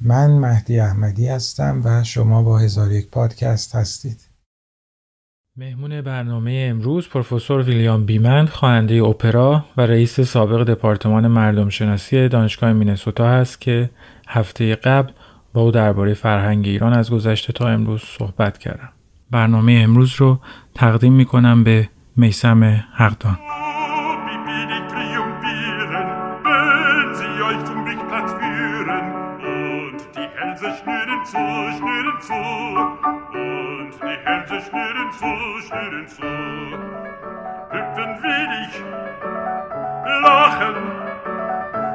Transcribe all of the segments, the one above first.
من مهدی احمدی هستم و شما با هزار یک پادکست هستید. مهمون برنامه امروز پروفسور ویلیام بیمن خواننده اپرا و رئیس سابق دپارتمان مردم شناسی دانشگاه مینسوتا هست که هفته قبل با او درباره فرهنگ ایران از گذشته تا امروز صحبت کردم. برنامه امروز رو تقدیم می کنم به میسم حقدان. schnürren zu und die Hälse schnürren zu, schnürren zu. Hüpfen wenig, lachen,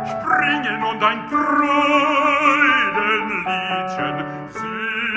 springen und ein Freudenliedchen singen.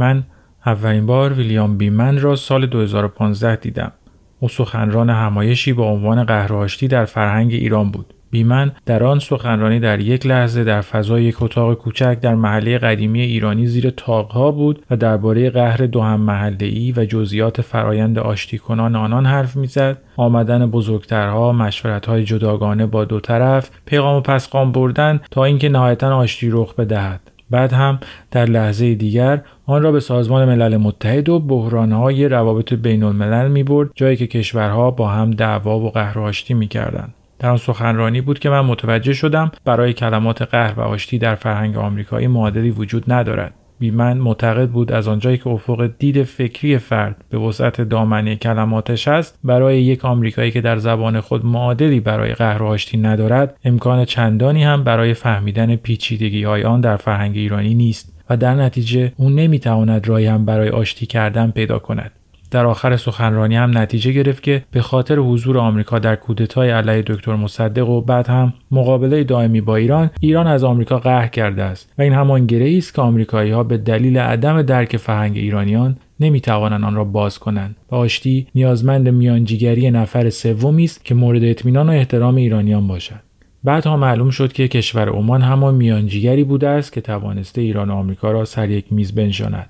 من اولین بار ویلیام بیمن را سال 2015 دیدم. او سخنران همایشی با عنوان قهرهاشتی در فرهنگ ایران بود. بیمن در آن سخنرانی در یک لحظه در فضای یک اتاق کوچک در محله قدیمی ایرانی زیر تاقها بود و درباره قهر دو هم محله و جزئیات فرایند آشتی کنان آنان حرف می‌زد آمدن بزرگترها مشورتهای جداگانه با دو طرف پیغام و پسقام بردن تا اینکه نهایتا آشتی رخ بدهد بعد هم در لحظه دیگر آن را به سازمان ملل متحد و بحرانهای روابط بین الملل می برد جایی که کشورها با هم دعوا و قهر و آشتی می کردن. در آن سخنرانی بود که من متوجه شدم برای کلمات قهر و آشتی در فرهنگ آمریکایی معادلی وجود ندارد. بیمن معتقد بود از آنجایی که افق دید فکری فرد به وسعت دامنه کلماتش است برای یک آمریکایی که در زبان خود معادلی برای قهر آشتی ندارد امکان چندانی هم برای فهمیدن پیچیدگی های آن در فرهنگ ایرانی نیست و در نتیجه او نمی‌تواند راهی هم برای آشتی کردن پیدا کند. در آخر سخنرانی هم نتیجه گرفت که به خاطر حضور آمریکا در کودتای علیه دکتر مصدق و بعد هم مقابله دائمی با ایران ایران از آمریکا قهر کرده است و این همان گره است که آمریکایی ها به دلیل عدم درک فرهنگ ایرانیان نمی توانند آن را باز کنند. و آشتی نیازمند میانجیگری نفر سومی است که مورد اطمینان و احترام ایرانیان باشد. بعدها معلوم شد که کشور عمان همان میانجیگری بوده است که توانسته ایران و آمریکا را سر یک میز بنشاند.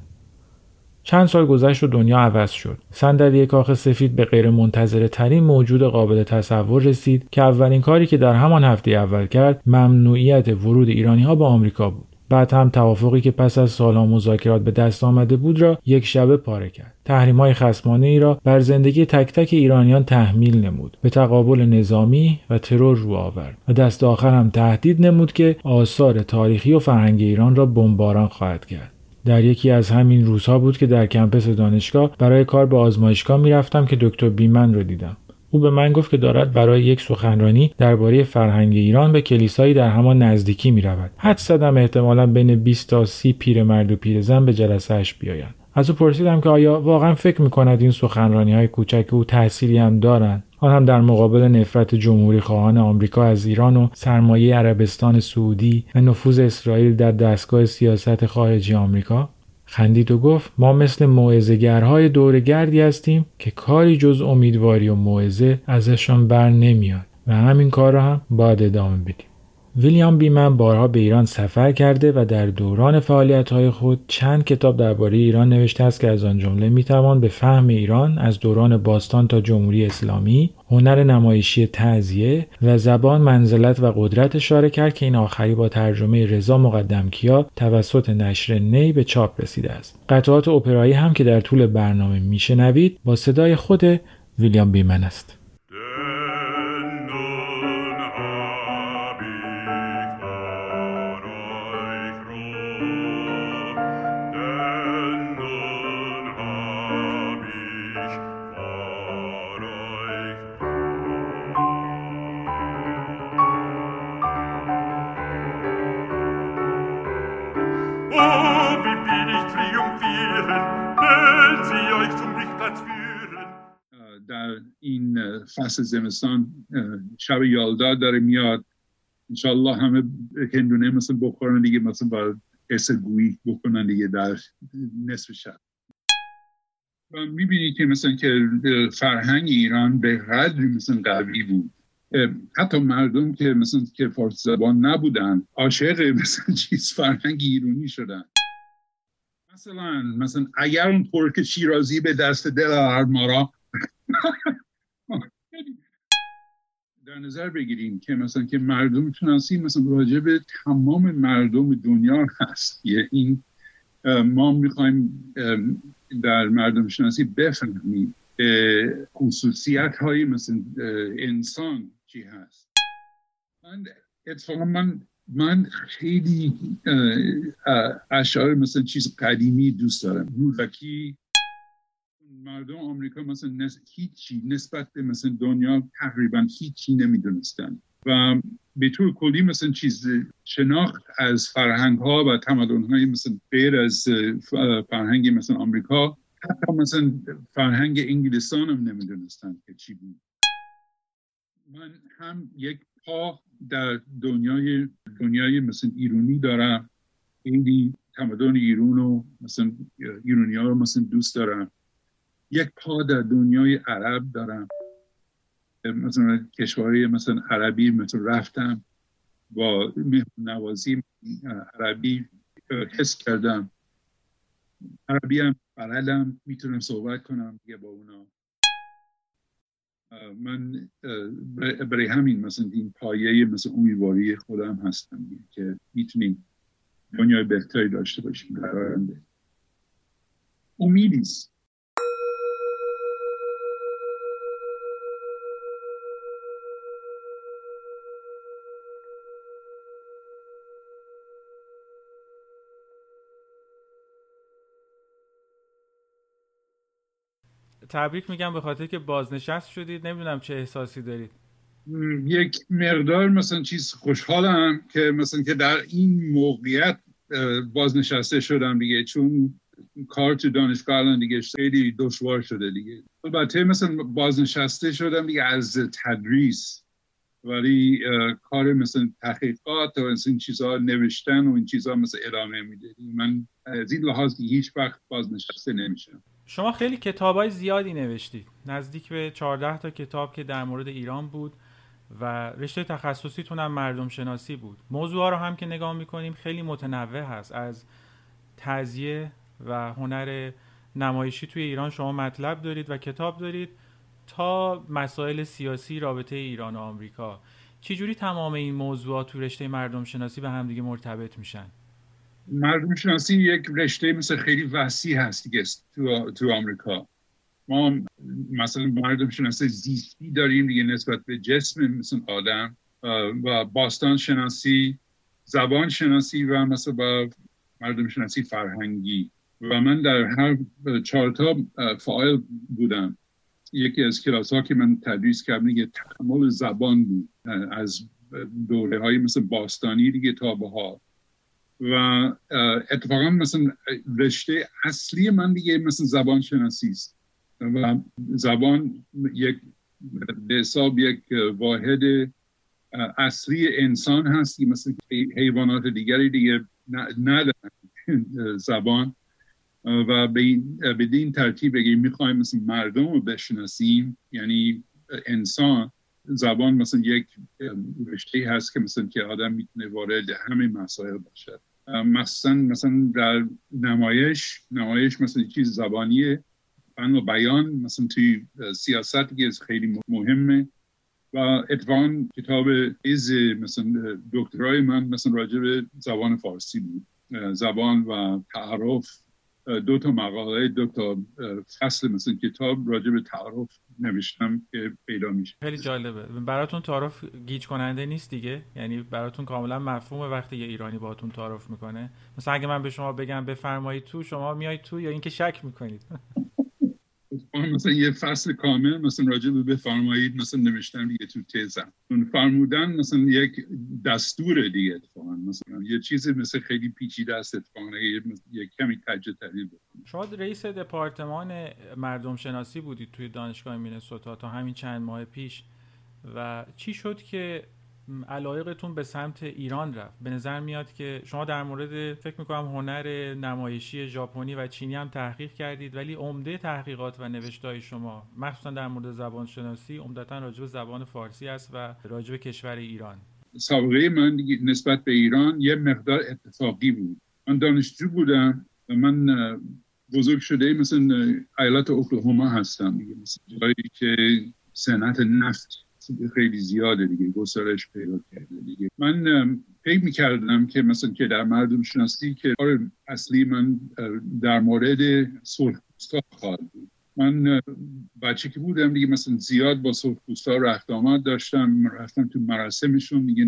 چند سال گذشت و دنیا عوض شد. صندلی کاخ سفید به غیر منتظره ترین موجود قابل تصور رسید که اولین کاری که در همان هفته اول کرد ممنوعیت ورود ایرانی ها به آمریکا بود. بعد هم توافقی که پس از سالها مذاکرات به دست آمده بود را یک شبه پاره کرد. تحریم های خسمانه ای را بر زندگی تک تک ایرانیان تحمیل نمود. به تقابل نظامی و ترور رو آورد و دست آخر هم تهدید نمود که آثار تاریخی و فرهنگ ایران را بمباران خواهد کرد. در یکی از همین روزها بود که در کمپس دانشگاه برای کار به آزمایشگاه می‌رفتم که دکتر بیمن رو دیدم او به من گفت که دارد برای یک سخنرانی درباره فرهنگ ایران به کلیسایی در همان نزدیکی می رود. حد زدم احتمالا بین 20 تا 30 پیرمرد و پیرزن به جلسهش بیایند. از او پرسیدم که آیا واقعا فکر می کند این سخنرانی های کوچک او تأثیری هم دارند آن هم در مقابل نفرت جمهوری خواهان آمریکا از ایران و سرمایه عربستان سعودی و نفوذ اسرائیل در دستگاه سیاست خارجی آمریکا خندید و گفت ما مثل موعظهگرهای دور گردی هستیم که کاری جز امیدواری و موعظه ازشان بر نمیاد و همین کار را هم باید ادامه بدیم. ویلیام بیمن بارها به ایران سفر کرده و در دوران فعالیت‌های خود چند کتاب درباره ایران نوشته است که از آن جمله می‌توان به فهم ایران از دوران باستان تا جمهوری اسلامی، هنر نمایشی تعذیه و زبان منزلت و قدرت اشاره کرد که این آخری با ترجمه رضا مقدمکیا توسط نشر نی به چاپ رسیده است. قطعات اپرایی هم که در طول برنامه میشنوید با صدای خود ویلیام بیمن است. فصل زمستان شب یالدا داره میاد. انشالله همه هندونه مثل بخورن دیگه مثل با گویی بکنن دیگه در نصف شب. و می‌بینی که مثلا که فرهنگ ایران به قدری مثلا قوی بود. حتی مردم که مثلا که فارسی زبان نبودن عاشق مثلا چیز فرهنگ ایرانی شدن. مثلا مثلا اگر اون ترک شیرازی به دست دل ما را در نظر بگیریم که مثلا که مردم شناسی مثلا راجع به تمام مردم دنیا هست. یه این ما می‌خوایم در مردم شناسی بفهمیم خصوصیت های مثل انسان چی هست. من اتفاقا من من خیلی اشعار مثلا چیز قدیمی دوست دارم. رودکی مردم آمریکا مثلا هیچی نسبت به مثلا دنیا تقریبا هیچی نمی‌دونستن. و به طور کلی مثلا چیز شناخت از فرهنگ ها و تمدن های مثلا غیر از فرهنگ مثلا آمریکا حتی مثلا فرهنگ انگلستان هم نمی‌دونستن که چی بود. من هم یک پا در دنیای دنیای مثلا ایرونی دارم. خیلی تمدن ایرون و مثلا ایرونی ها رو مثلا دوست دارم. یک پا در دنیای عرب دارم. مثلا کشوری مثلا عربی مثلا رفتم با نوازی عربی حس کردم. عربی هم بلدم می‌تونم صحبت کنم دیگه با اونا. من برای همین مثلا این پایه مثل امیدواری خودم هستم که می‌تونیم دنیای بهتری داشته باشیم در آینده. امیدیست تبریک میگم به خاطر که بازنشست شدید. نمی‌دونم چه احساسی دارید. یک مقدار مثلا چیز خوشحالم که مثلا که در این موقعیت بازنشسته شدم دیگه. چون کار تو دانشگاه الان دیگه خیلی دشوار شده دیگه. البته مثلا بازنشسته شدم دیگه از تدریس. ولی کار مثلا تحقیقات و این چیزها نوشتن و این چیزها مثل ادامه میده. من از این لحاظ هیچ وقت بازنشسته نمیشم. شما خیلی کتاب های زیادی نوشتید. نزدیک به 14 تا کتاب که در مورد ایران بود و رشته تخصصیتون هم مردم شناسی بود. موضوع ها رو هم که نگاه می‌کنیم خیلی متنوع هست. از تزیه و هنر نمایشی توی ایران شما مطلب دارید و کتاب دارید تا مسائل سیاسی رابطه ایران و آمریکا. چجوری تمام این موضوعات تو رشته مردم شناسی به همدیگه مرتبط میشن؟ مردم شناسی یک رشته مثل خیلی وسیع هست دیگه تو, تو آمریکا. ما مثلا مردم شناسی زیستی داریم دیگه نسبت به جسم مثل آدم و باستان شناسی زبان شناسی و مثلا با مردم شناسی فرهنگی. و من در هر چهارتا فعال بودم. یکی از کلاس ها که من تدریس کردم یه تحمل زبان بود از دوره های مثل باستانی دیگه تا ها و اتفاقا مثلا رشته اصلی من دیگه مثل زبان شناسی است. و زبان یک به حساب یک واحد اصلی انسان هست مثل حیوانات دیگری دیگه ندارن زبان. و به این ترتیب اگه می‌خوایم مثل مردم رو بشناسیم یعنی انسان زبان مثلا یک رشته هست که مثلا که آدم می‌تونه وارد همه مسائل باشه مثلا مثلا در نمایش نمایش مثلا چیز زبانیه. فن و بیان مثلا توی سیاست که خیلی مهمه. و اتفاقا کتاب از مثلا دکترای من مثلا راجع به زبان فارسی بود. زبان و تعارف دو تا مقاله دو تا فصل مثل کتاب راجع به تعارف نوشتم که پیدا میشه. خیلی جالبه. براتون تعارف گیج کننده نیست دیگه؟ یعنی براتون کاملا مفهومه وقتی یه ایرانی باهاتون تعارف می‌کنه. مثلا اگه من به شما بگم بفرمایید تو شما میایید تو یا اینکه شک می‌کنید. مثلا یه فصل کامل مثلا راجع به بفرمایید مثلا نوشتم دیگه تو تزم. اون فرمودن مثلا یک دستور دیگه اتفاقا. مثلا یه چیز مثل خیلی پیچیده است اتفاقا یه کمی تجه تحلیل شما رئیس دپارتمان مردم شناسی بودید توی دانشگاه مینسوتا تا همین چند ماه پیش. و چی شد که علایقتون به سمت ایران رفت. به نظر میاد که شما در مورد فکر می‌کنم هنر نمایشی ژاپنی و چینی هم تحقیق کردید ولی عمده تحقیقات و نوشتهای شما مخصوصا در مورد زبان شناسی عمدتا راجع به زبان فارسی است و راجع به کشور ایران. سابقه من نسبت به ایران یه مقدار اتفاقی بود. من دانشجو بودم و من بزرگ شده مثل ایالت اوکلاهوما هستم. مثل جایی که صنعت نفت خیلی زیاده دیگه گسترش پیدا کرده دیگه. من فکر می‌کردم که مثلا که در مردم شناسی که اصلی من در مورد صلح خواهد بود. من بچه که بودم دیگه مثلا زیاد با سرخپوستا رفت آمد داشتم رفتم تو مراسمشون دیگه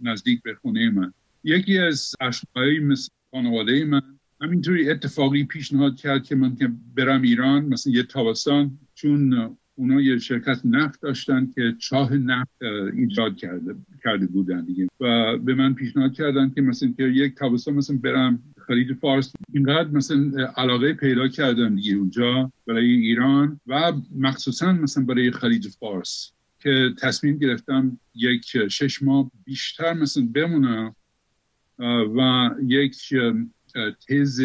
نزدیک به خونه من. یکی از اشخاصی مثل خانواده من همینطوری اتفاقی پیشنهاد کرد که من که برم ایران مثلا یه تابستان چون اونا یه شرکت نفت داشتن که چاه نفت ایجاد کرده کرده بودن دیگه. و به من پیشنهاد کردن که مثلا که یک تابستان مثلا برم خلیج فارس. اینقدر مثلا علاقه پیدا کردم دیگه اونجا برای ایران و مخصوصا مثلا برای خلیج فارس که تصمیم گرفتم یک شش ماه بیشتر مثلا بمونم و یک تز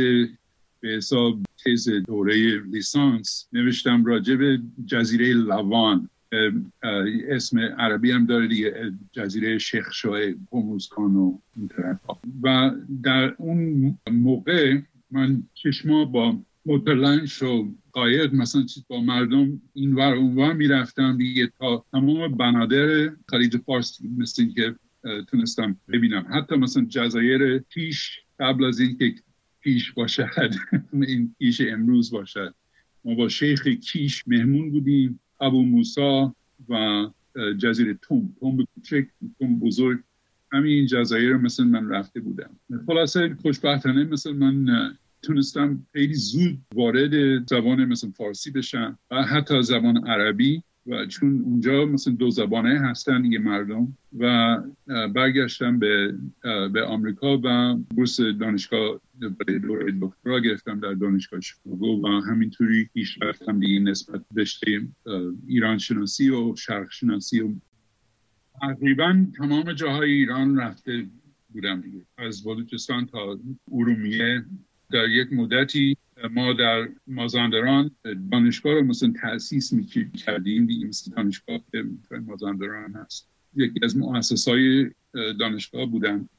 به حساب تز دوره لیسانس نوشتم راجع به جزیره لوان. اسم عربی هم داره دیگه جزیره شیخ شوه پوموزکان و این طرف. و در اون موقع من چشما با موترلنش و قایق مثلا چیز با مردم این ور اون ور می‌رفتم دیگه تا تمام بنادر خلیج فارس مثل که تونستم ببینم. حتی مثلا جزایر پیش قبل از اینکه کیش باشد. این کیش امروز باشد. ما با شیخ کیش مهمون بودیم ابو موسا و جزیره توم. توم کوچک توم بزرگ. همین جزایر مثل من رفته بودم خلاصه خوشبختانه مثل من تونستم خیلی زود وارد زبان مثل فارسی بشم و حتی زبان عربی. و چون اونجا مثل دو زبانه هستن یه مردم و برگشتم به به آمریکا و بورس دانشگاه برای دوره دکترا گرفتم در دانشگاه شیکاگو و همینطوری پیش رفتم دیگه نسبت رشته ایران شناسی و شرق شناسی و تقریبا تمام جاهای ایران رفته بودم دیگه. از بلوچستان تا ارومیه در یک مدتی ما در مازندران دانشگاه رو مثلا تأسیس کردیم مثل دانشگاه که مازندران هست. یکی از مؤسسای دانشگاه بودن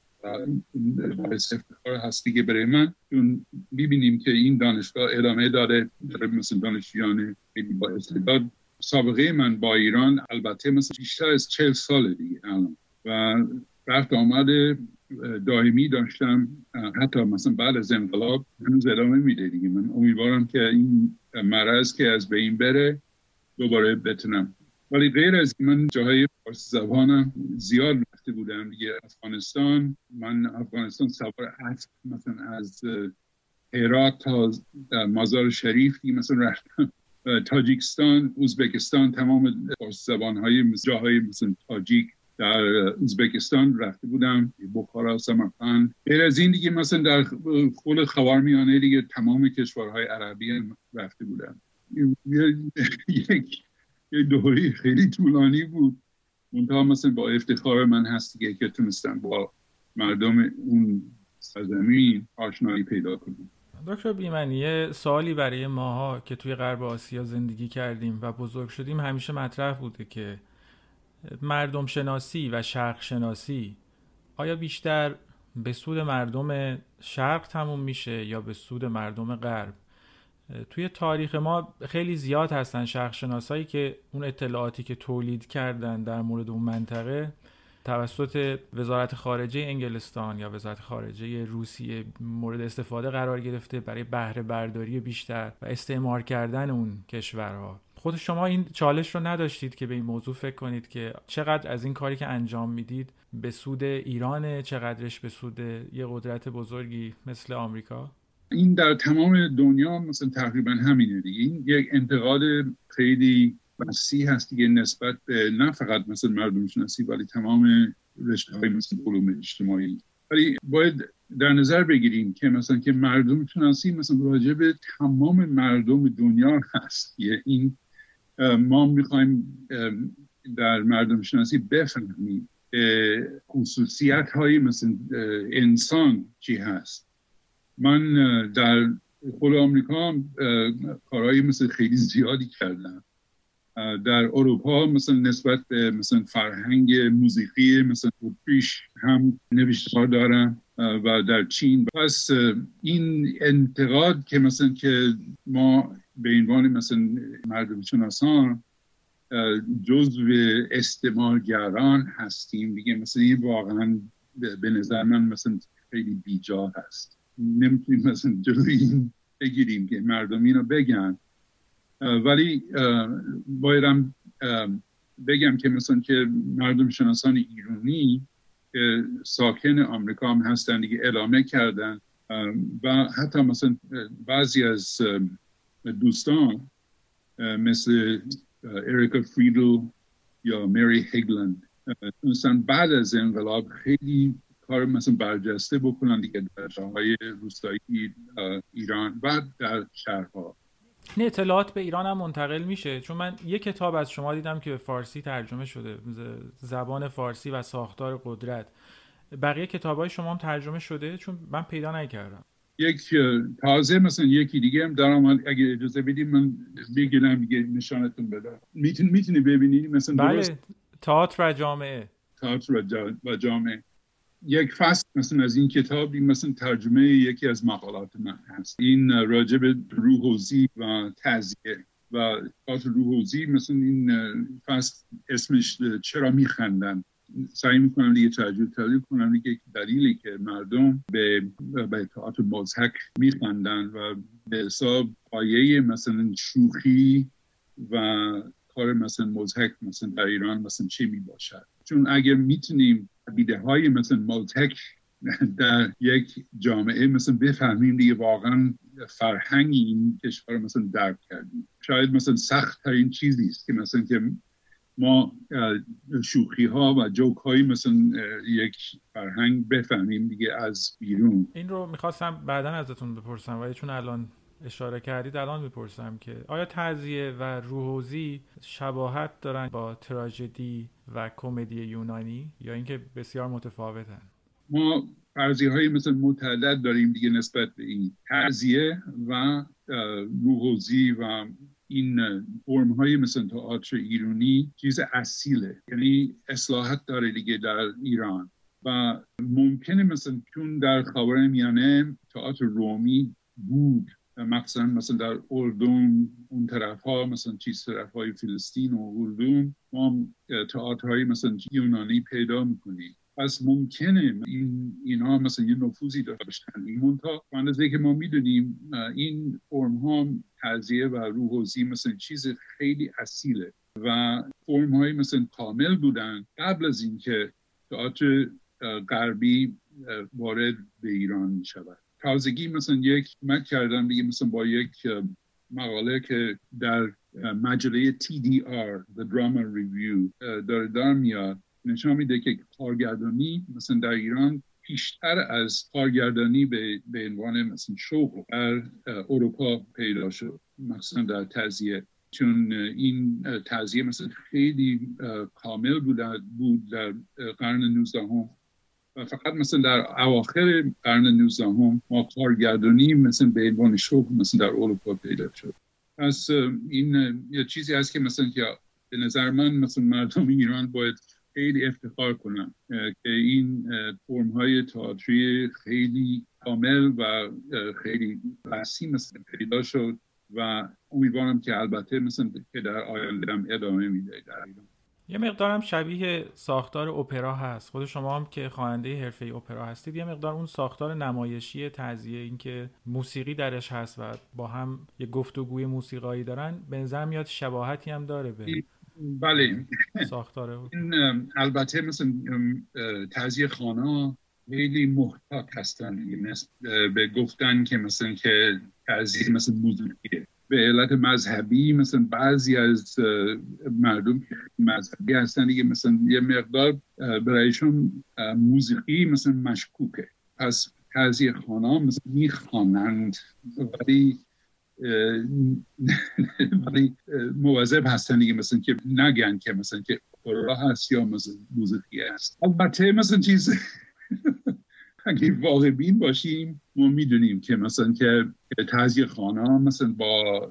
باعث افتخار هست دیگه برای من چون می‌بینیم که این دانشگاه ادامه داره داره مثل دانشجویان خیلی با استعداد. سابقه من با ایران البته مثل بیشتر از چل سال دیگه الان. و رفت آمده دائمی داشتم. حتی مثلا بعد از انقلاب هنوز ادامه میده دیگه. من امیدوارم که این مرض که از بین بره دوباره بتونم. ولی غیر از من جاهای فارسی زبانم زیاد رفته بودم دیگه افغانستان من افغانستان سوار اسب مثلا از هرات تا مزار شریف دیگه مثلا رفتم. تاجیکستان ازبکستان تمام فارسی زبان های جاهای مثلا تاجیک. در ازبکستان رفته بودم بخارا سمرقند غیر از این دیگه مثلا در خود خوارمیانه دیگه تمام کشورهای عربی رفته بودم. یک دوری خیلی طولانی بود. منتها مثلا با افتخار من هست دیگه که تونستم با مردم اون سرزمین آشنایی پیدا کنم. دکتر بیمنی یه سوالی برای ماها که توی غرب آسیا زندگی کردیم و بزرگ شدیم همیشه مطرح بوده که مردم شناسی و شرق شناسی آیا بیشتر به سود مردم شرق تموم میشه یا به سود مردم غرب؟ توی تاریخ ما خیلی زیاد هستن شرق شناسایی که اون اطلاعاتی که تولید کردن در مورد اون منطقه توسط وزارت خارجه انگلستان یا وزارت خارجه روسیه مورد استفاده قرار گرفته برای بهره برداری بیشتر و استعمار کردن اون کشورها. خود شما این چالش رو نداشتید که به این موضوع فکر کنید که چقدر از این کاری که انجام می‌دید به سود ایرانه چقدرش به سود یه قدرت بزرگی مثل آمریکا؟ این در تمام دنیا مثلا تقریبا همینه دیگه. این یک انتقاد خیلی وسیع هست دیگه نسبت به نه فقط مثل مردم شناسی ولی تمام رشته های مثل علوم اجتماعی. ولی باید در نظر بگیریم که مثلا که مردم شناسی مثلا راجع به تمام مردم دنیا هست. این ما می‌خوایم در مردم شناسی بفهمیم خصوصیت های مثل انسان چی هست. من در خود آمریکا کارهایی مثل خیلی زیادی کردم. در اروپا مثلا نسبت به مثلا فرهنگ موسیقی مثلا اتریش هم نوشتار دارم. و در چین. پس این انتقاد که مثلا که ما به عنوان مثلا مردم شناسان جزو استعمارگران هستیم. دیگه مثلا این واقعا به نظر من مثلا خیلی بیجا هست. نمی‌تونیم مثلا جلوی این بگیریم که مردم اینو بگن. ولی بایدم بگم که مثلا که مردم شناسان ایرانی که ساکن آمریکا هم هستن دیگه اعلامه کردن. و حتی مثلا بعضی از دوستان مثل اریکا فریدل یا مری هیگلند مثلا بعد از انقلاب خیلی کار مثلا برجسته بکنن دیگه در شهرهای روستایی ایران و در شهرها. این اطلاعات به ایران هم منتقل میشه. چون من یه کتاب از شما دیدم که به فارسی ترجمه شده. زبان فارسی و ساختار قدرت. بقیه کتاب های شما هم ترجمه شده چون من پیدا نکردم. یک تازه مثلا یکی دیگه هم دارم. اگه اجازه بدیم من بگیرم دیگه نشانتون بدم. می‌تونی می‌تونی ببینی؟ مثلا بله. تئاتر و جامعه. تئاتر و جامعه. یک فصل مثلا از این کتاب این مثلا ترجمه یکی از مقالات من هست. این راجب روحوزی و تزیه و تئاتر روحوزی مثلا این فصل اسمش چرا میخندن؟ سعی می‌کنم دیگه ترجمه تعلیل کنم دیگه دلیلی که مردم به به تئاتر مزهک میخندن و به حساب پایه مثلا شوخی و کار مثلا مزهک مثلا در ایران مثلا چی می باشد چون اگر می‌تونیم بیده های مثلا مالتک در یک جامعه مثلا بفهمیم دیگه واقعا فرهنگ این کشور مثلا درک کردیم. شاید مثلا سخت ترین چیزی است که مثلا که ما شوخی ها و جوک های مثلا یک فرهنگ بفهمیم دیگه از بیرون. این رو می‌خواستم بعدا ازتون بپرسم ولی چون الان اشاره کردید الان می‌پرسم که آیا تعذیه و روحوزی شباهت دارن با تراژدی و کمدی یونانی یا اینکه بسیار متفاوتن؟ ما فرضی های مثل متعدد داریم دیگه نسبت به این تعذیه و روحوزی و این فرم های مثل تئاتر ایرانی چیز اصیله یعنی اصلاحات داره دیگه در ایران و ممکنه مثلا چون در خاور میانه تئاتر رومی بود. مثلا مثلا در اردن اون طرف ها مثلا چیز طرف های فلسطین و اردن ما تئاترهای مثلا یونانی پیدا می‌کنیم پس ممکنه این اینها مثلا یه نفوذی داشتن این منتها اندازه که ما می‌دونیم این فرم ها تعذیه و روحوزی مثلا چیز خیلی اصیله و فرم های مثلا کامل بودن قبل از اینکه تئاتر غربی وارد به ایران شود تازگی مثلا یک من کردم دیگه مثلا با یک مقاله که در مجله TDR The Drama Review داره در میاد نشان میده که کارگردانی مثلا در ایران پیشتر از کارگردانی به, به عنوان مثلا شغل در اروپا پیدا شد مثلا در تزیه. چون این تزیه مثلا خیلی کامل بود در قرن 19 هم فقط مثلا در اواخر قرن 19 هم ما کارگردانی مثلا به عنوان شغل مثلا در اروپا پیدا شد. پس این یه چیزی هست که مثلا که به نظر من مثلا مردم ایران باید خیلی افتخار کنن که این فرم های تئاتری خیلی کامل و خیلی وسیع مثلا پیدا شد و امیدوارم که البته مثلا که در آینده هم ادامه میده در ایران. یه مقدارم شبیه ساختار اپرا هست. خود شما هم که خواننده حرفه اپرا هستید یه مقدار اون ساختار نمایشی تعزیه اینکه موسیقی درش هست و با هم یه گفتگوی موسیقایی دارن به نظر میاد شباهتی هم داره به بله. ساختار این البته مثل تعزیه خانه خیلی محتاط هستن. به گفتن که مثلا که تعزیه مثل موسیقیه به علت مذهبی مثلا بعضی از مردم مذهبی هستن دیگه مثلا یه مقدار برایشون موسیقی مثلا مشکوکه. پس بعضی خانه مثلا می‌خوانند ولی ولی مواظب هستن دیگه مثلا که نگن که مثلا که اپرا هست یا مثلا موسیقی هست. البته مثلا چیز اگه واقع بین باشیم ما می‌دونیم که مثلا که تازیه خانه مثلا با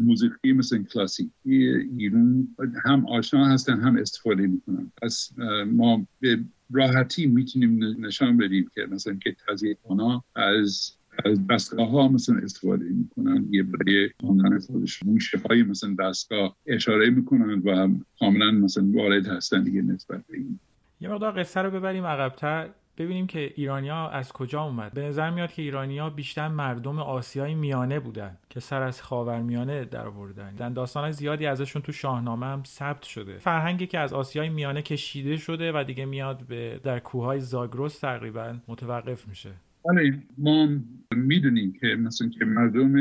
موسیقی مثل کلاسیک ایران هم آشنا هستن هم استفاده می‌کنن. پس ما به راحتی می‌تونیم نشان بدیم که مثلا که تازیه خانه از از دستگاه ها مثلا استفاده می‌کنن. یه برای خواندن خودش موشه های مثلا دستگاه اشاره می‌کنن و کاملا مثلا وارد هستن دیگه نسبت به این. یه مقدار قصه رو ببریم عقبتر. ببینیم که ایرانیا از کجا اومد. به نظر میاد که ایرانیا بیشتر مردم آسیای میانه بودن که سر از خاورمیانه در آوردن. داستان زیادی ازشون تو شاهنامه هم ثبت شده. فرهنگی که از آسیای میانه کشیده شده و دیگه میاد به در کوههای زاگرس تقریبا متوقف میشه. بله ما می‌دونیم که مثلا که مردم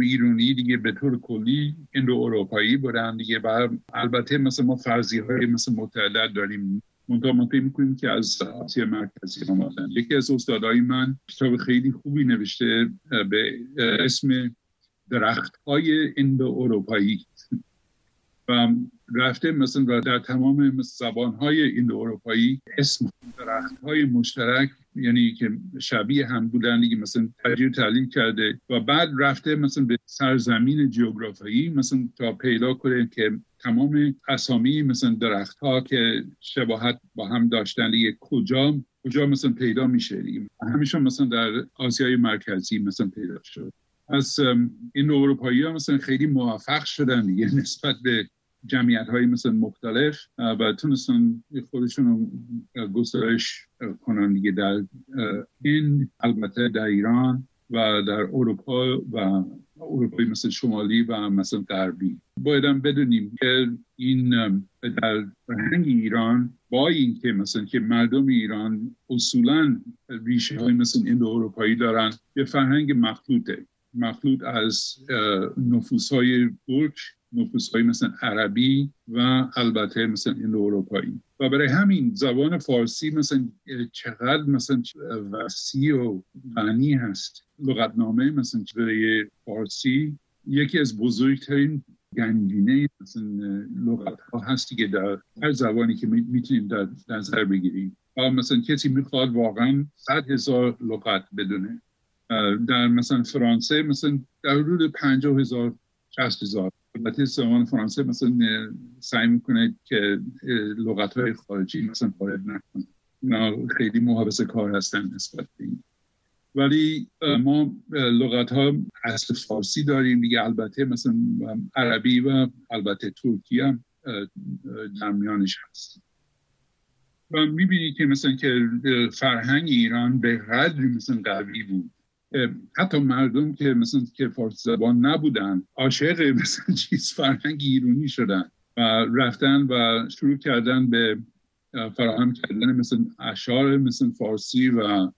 ایرانی دیگه به طور کلی اندو اروپایی بودن دیگه و البته مثلا ما فرضی های مثل متعدد داریم. منتها ما می‌کنیم که از آسیا مرکزی آمدن یکی از استادای من کتاب خیلی خوبی نوشته به اسم درخت های اندو اروپایی و رفته مثلا در تمام زبان های اندو اروپایی اسم درخت های مشترک یعنی که شبیه هم بودن دیگه مثلا تجیر تعلیل کرده و بعد رفته مثلا به سرزمین جیوگرافیایی مثلا تا پیدا کنه که تمام اسامی مثلا درخت ها که شباهت با هم داشتن دیگه کجا کجا مثلا پیدا میشه؟ همیشه مثلا در آسیای مرکزی مثلا پیدا شد. از این اروپایی ها مثلا خیلی موفق شدن دیگه نسبت به جمعیت های مثل مختلف و تونستن خودشون رو گسترش کنن دیگه در این البته در ایران و در اروپا و اروپای مثل شمالی و مثل غربی. بایدم بدونیم که این در فرهنگ ایران با اینکه مثلا که مردم ایران اصولا ریشه های مثل این اروپایی دارن یه فرهنگ مخلوطه. مخلوط از نفوس های ترک نفوس های مثل عربی و البته مثل این اروپایی. و برای همین زبان فارسی مثلا چقدر مثلا وسیع و غنی هست. لغتنامه مثلا برای فارسی یکی از بزرگترین گنجینه مثلا لغت ها هستی که در هر زبانی که می‌تونیم در نظر بگیریم. مثلا کسی می‌خواد واقعا صد هزار لغت بدونه. در مثلا فرانسه مثلا در حدود پنجاه هزار شست هزار. البته زبان فرانسه مثلا سعی می‌کنه که لغت های خارجی مثلا وارد نکنه. اینا خیلی محافظه کار هستن نسبت به ولی ما لغت ها اصل فارسی داریم دیگه. البته مثلا عربی و البته ترکی هم در میانش هست. و می‌بینی که مثلا که فرهنگ ایران به قدری مثلا قوی بود. حتی مردم که مثلا که فارسی زبان نبودن عاشق مثلا چیز فرهنگ ایرانی شدن و رفتن و شروع کردن به فراهم کردن مثل اشعار مثل فارسی و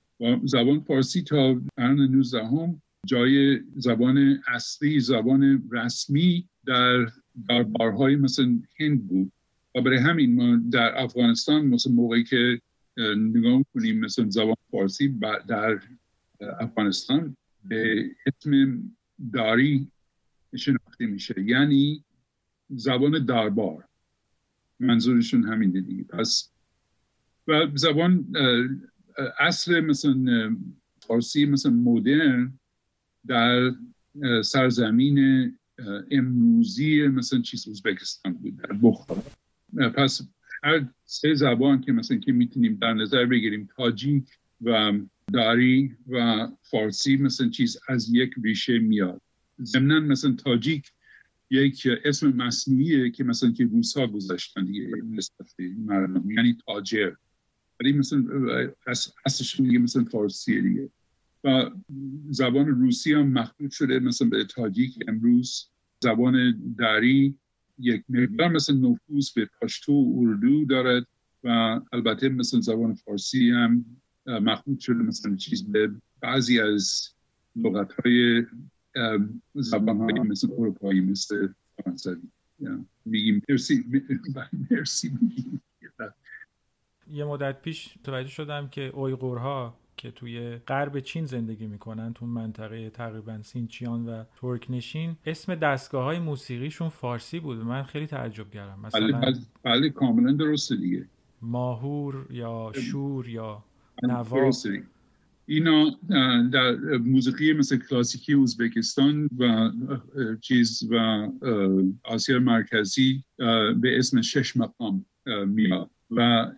زبان فارسی تا قرن 19 هم جای زبان اصلی زبان رسمی در دربارهای مثل هند بود. و برای همین ما در افغانستان مثل موقعی که نگاه کنیم مثل زبان فارسی در افغانستان به اسم داری شناخته میشه. یعنی زبان دربار. منظورشون همین دیگه. پس و زبان اصل مثلا فارسی مثلا مدرن در سرزمین امروزی مثلا چیز ازبکستان بود در بخارا پس هر سه زبان که مثلا که می‌تونیم در نظر بگیریم تاجیک و داری و فارسی مثلا چیز از یک ریشه میاد. ضمنا مثلا تاجیک یک اسم مصنوعیه که مثلا که روس ها گذاشتن دیگه مردم یعنی تاجر. ولی مثلا اصلشون دیگه مثلا فارسی دیگه. و زبان روسی هم مخلوط شده مثلا به تاجیک امروز. زبان داری یک مقدار مثل نفوذ به پشتو و اردو دارد و البته مثل زبان فارسی هم مخلوط شده مثلا چیز به بعضی از لغت های زبان های مثل اروپایی مثل فرانسوی. میگیم مرسی مرسی یه مدت پیش توجه شدم که اویغورها که توی غرب چین زندگی می‌کنن تو منطقه تقریبا سینچیان و ترکنشین اسم دستگاه های موسیقیشون فارسی بود. من خیلی تعجب کردم. بله مثلا بله, بله کاملا درسته دیگه. ماهور یا شور یا. اینا در موسیقی مثل کلاسیکی ازبکستان و چیز و آسیا مرکزی به اسم شش مقام میاد و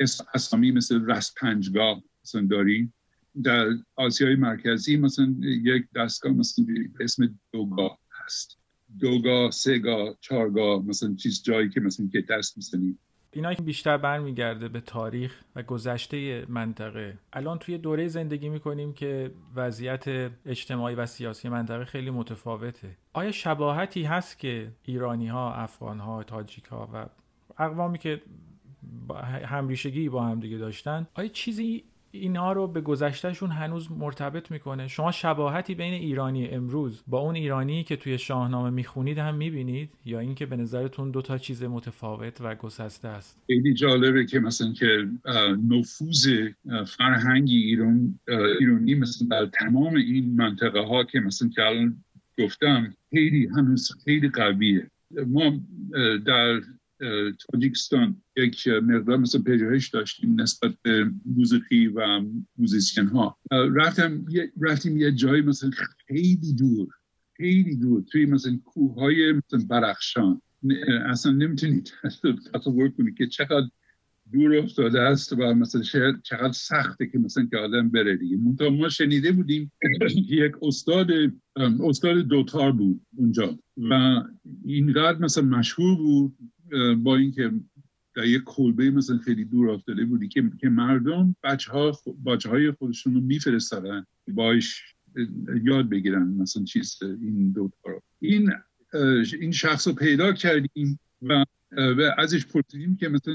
اس- اسامی مثل رست پنجگاه مثلا داریم در آسیای مرکزی مثلا یک دستگاه مثلا به اسم دوگاه هست. دوگاه سهگاه چهارگاه مثلا چیز جایی که مثلا که دست می‌زنیم اینا که بیشتر برمیگرده به تاریخ و گذشته منطقه. الان توی دوره زندگی می‌کنیم که وضعیت اجتماعی و سیاسی منطقه خیلی متفاوته. آیا شباهتی هست که ایرانی ها، افغان ها، تاجیک ها و اقوامی که همریشگی با هم دیگه داشتن آیا چیزی اینها رو به گذشتهشون هنوز مرتبط می‌کنه. شما شباهتی بین ایرانی امروز با اون ایرانی که توی شاهنامه می‌خونید هم می‌بینید؟ یا اینکه به نظرتون دو تا چیز متفاوت و گسسته است؟ خیلی جالبه که مثلا که نفوذ فرهنگی ایران ایرانی مثلا در تمام این منطقه ها که مثلا که الان گفتم خیلی هنوز خیلی قویه. ما در تاجیکستان یک مقدار مثلا پژوهش داشتیم نسبت به موسیقی و موزیسین ها رفتم یه- رفتیم یه جایی مثلا خیلی دور خیلی دور توی مثلا کوههای مثلا برخشان اصلا نمی‌تونید تصور کنید که چقدر دور افتاده است و مثلا شاید چقدر سخته که مثلا که آدم بره دیگه. ما شنیده بودیم یک استاد استاد دوتار بود اونجا و اینقدر مثلا مشهور بود با اینکه در یک کلبه مثلا خیلی دور افتاده بودی که, که مردم بچه ها بچه های خودشون رو میفرستادن باش یاد بگیرن مثلا چیز این دوتا رو. این این شخص رو پیدا کردیم و و ازش پرسیدیم که مثلا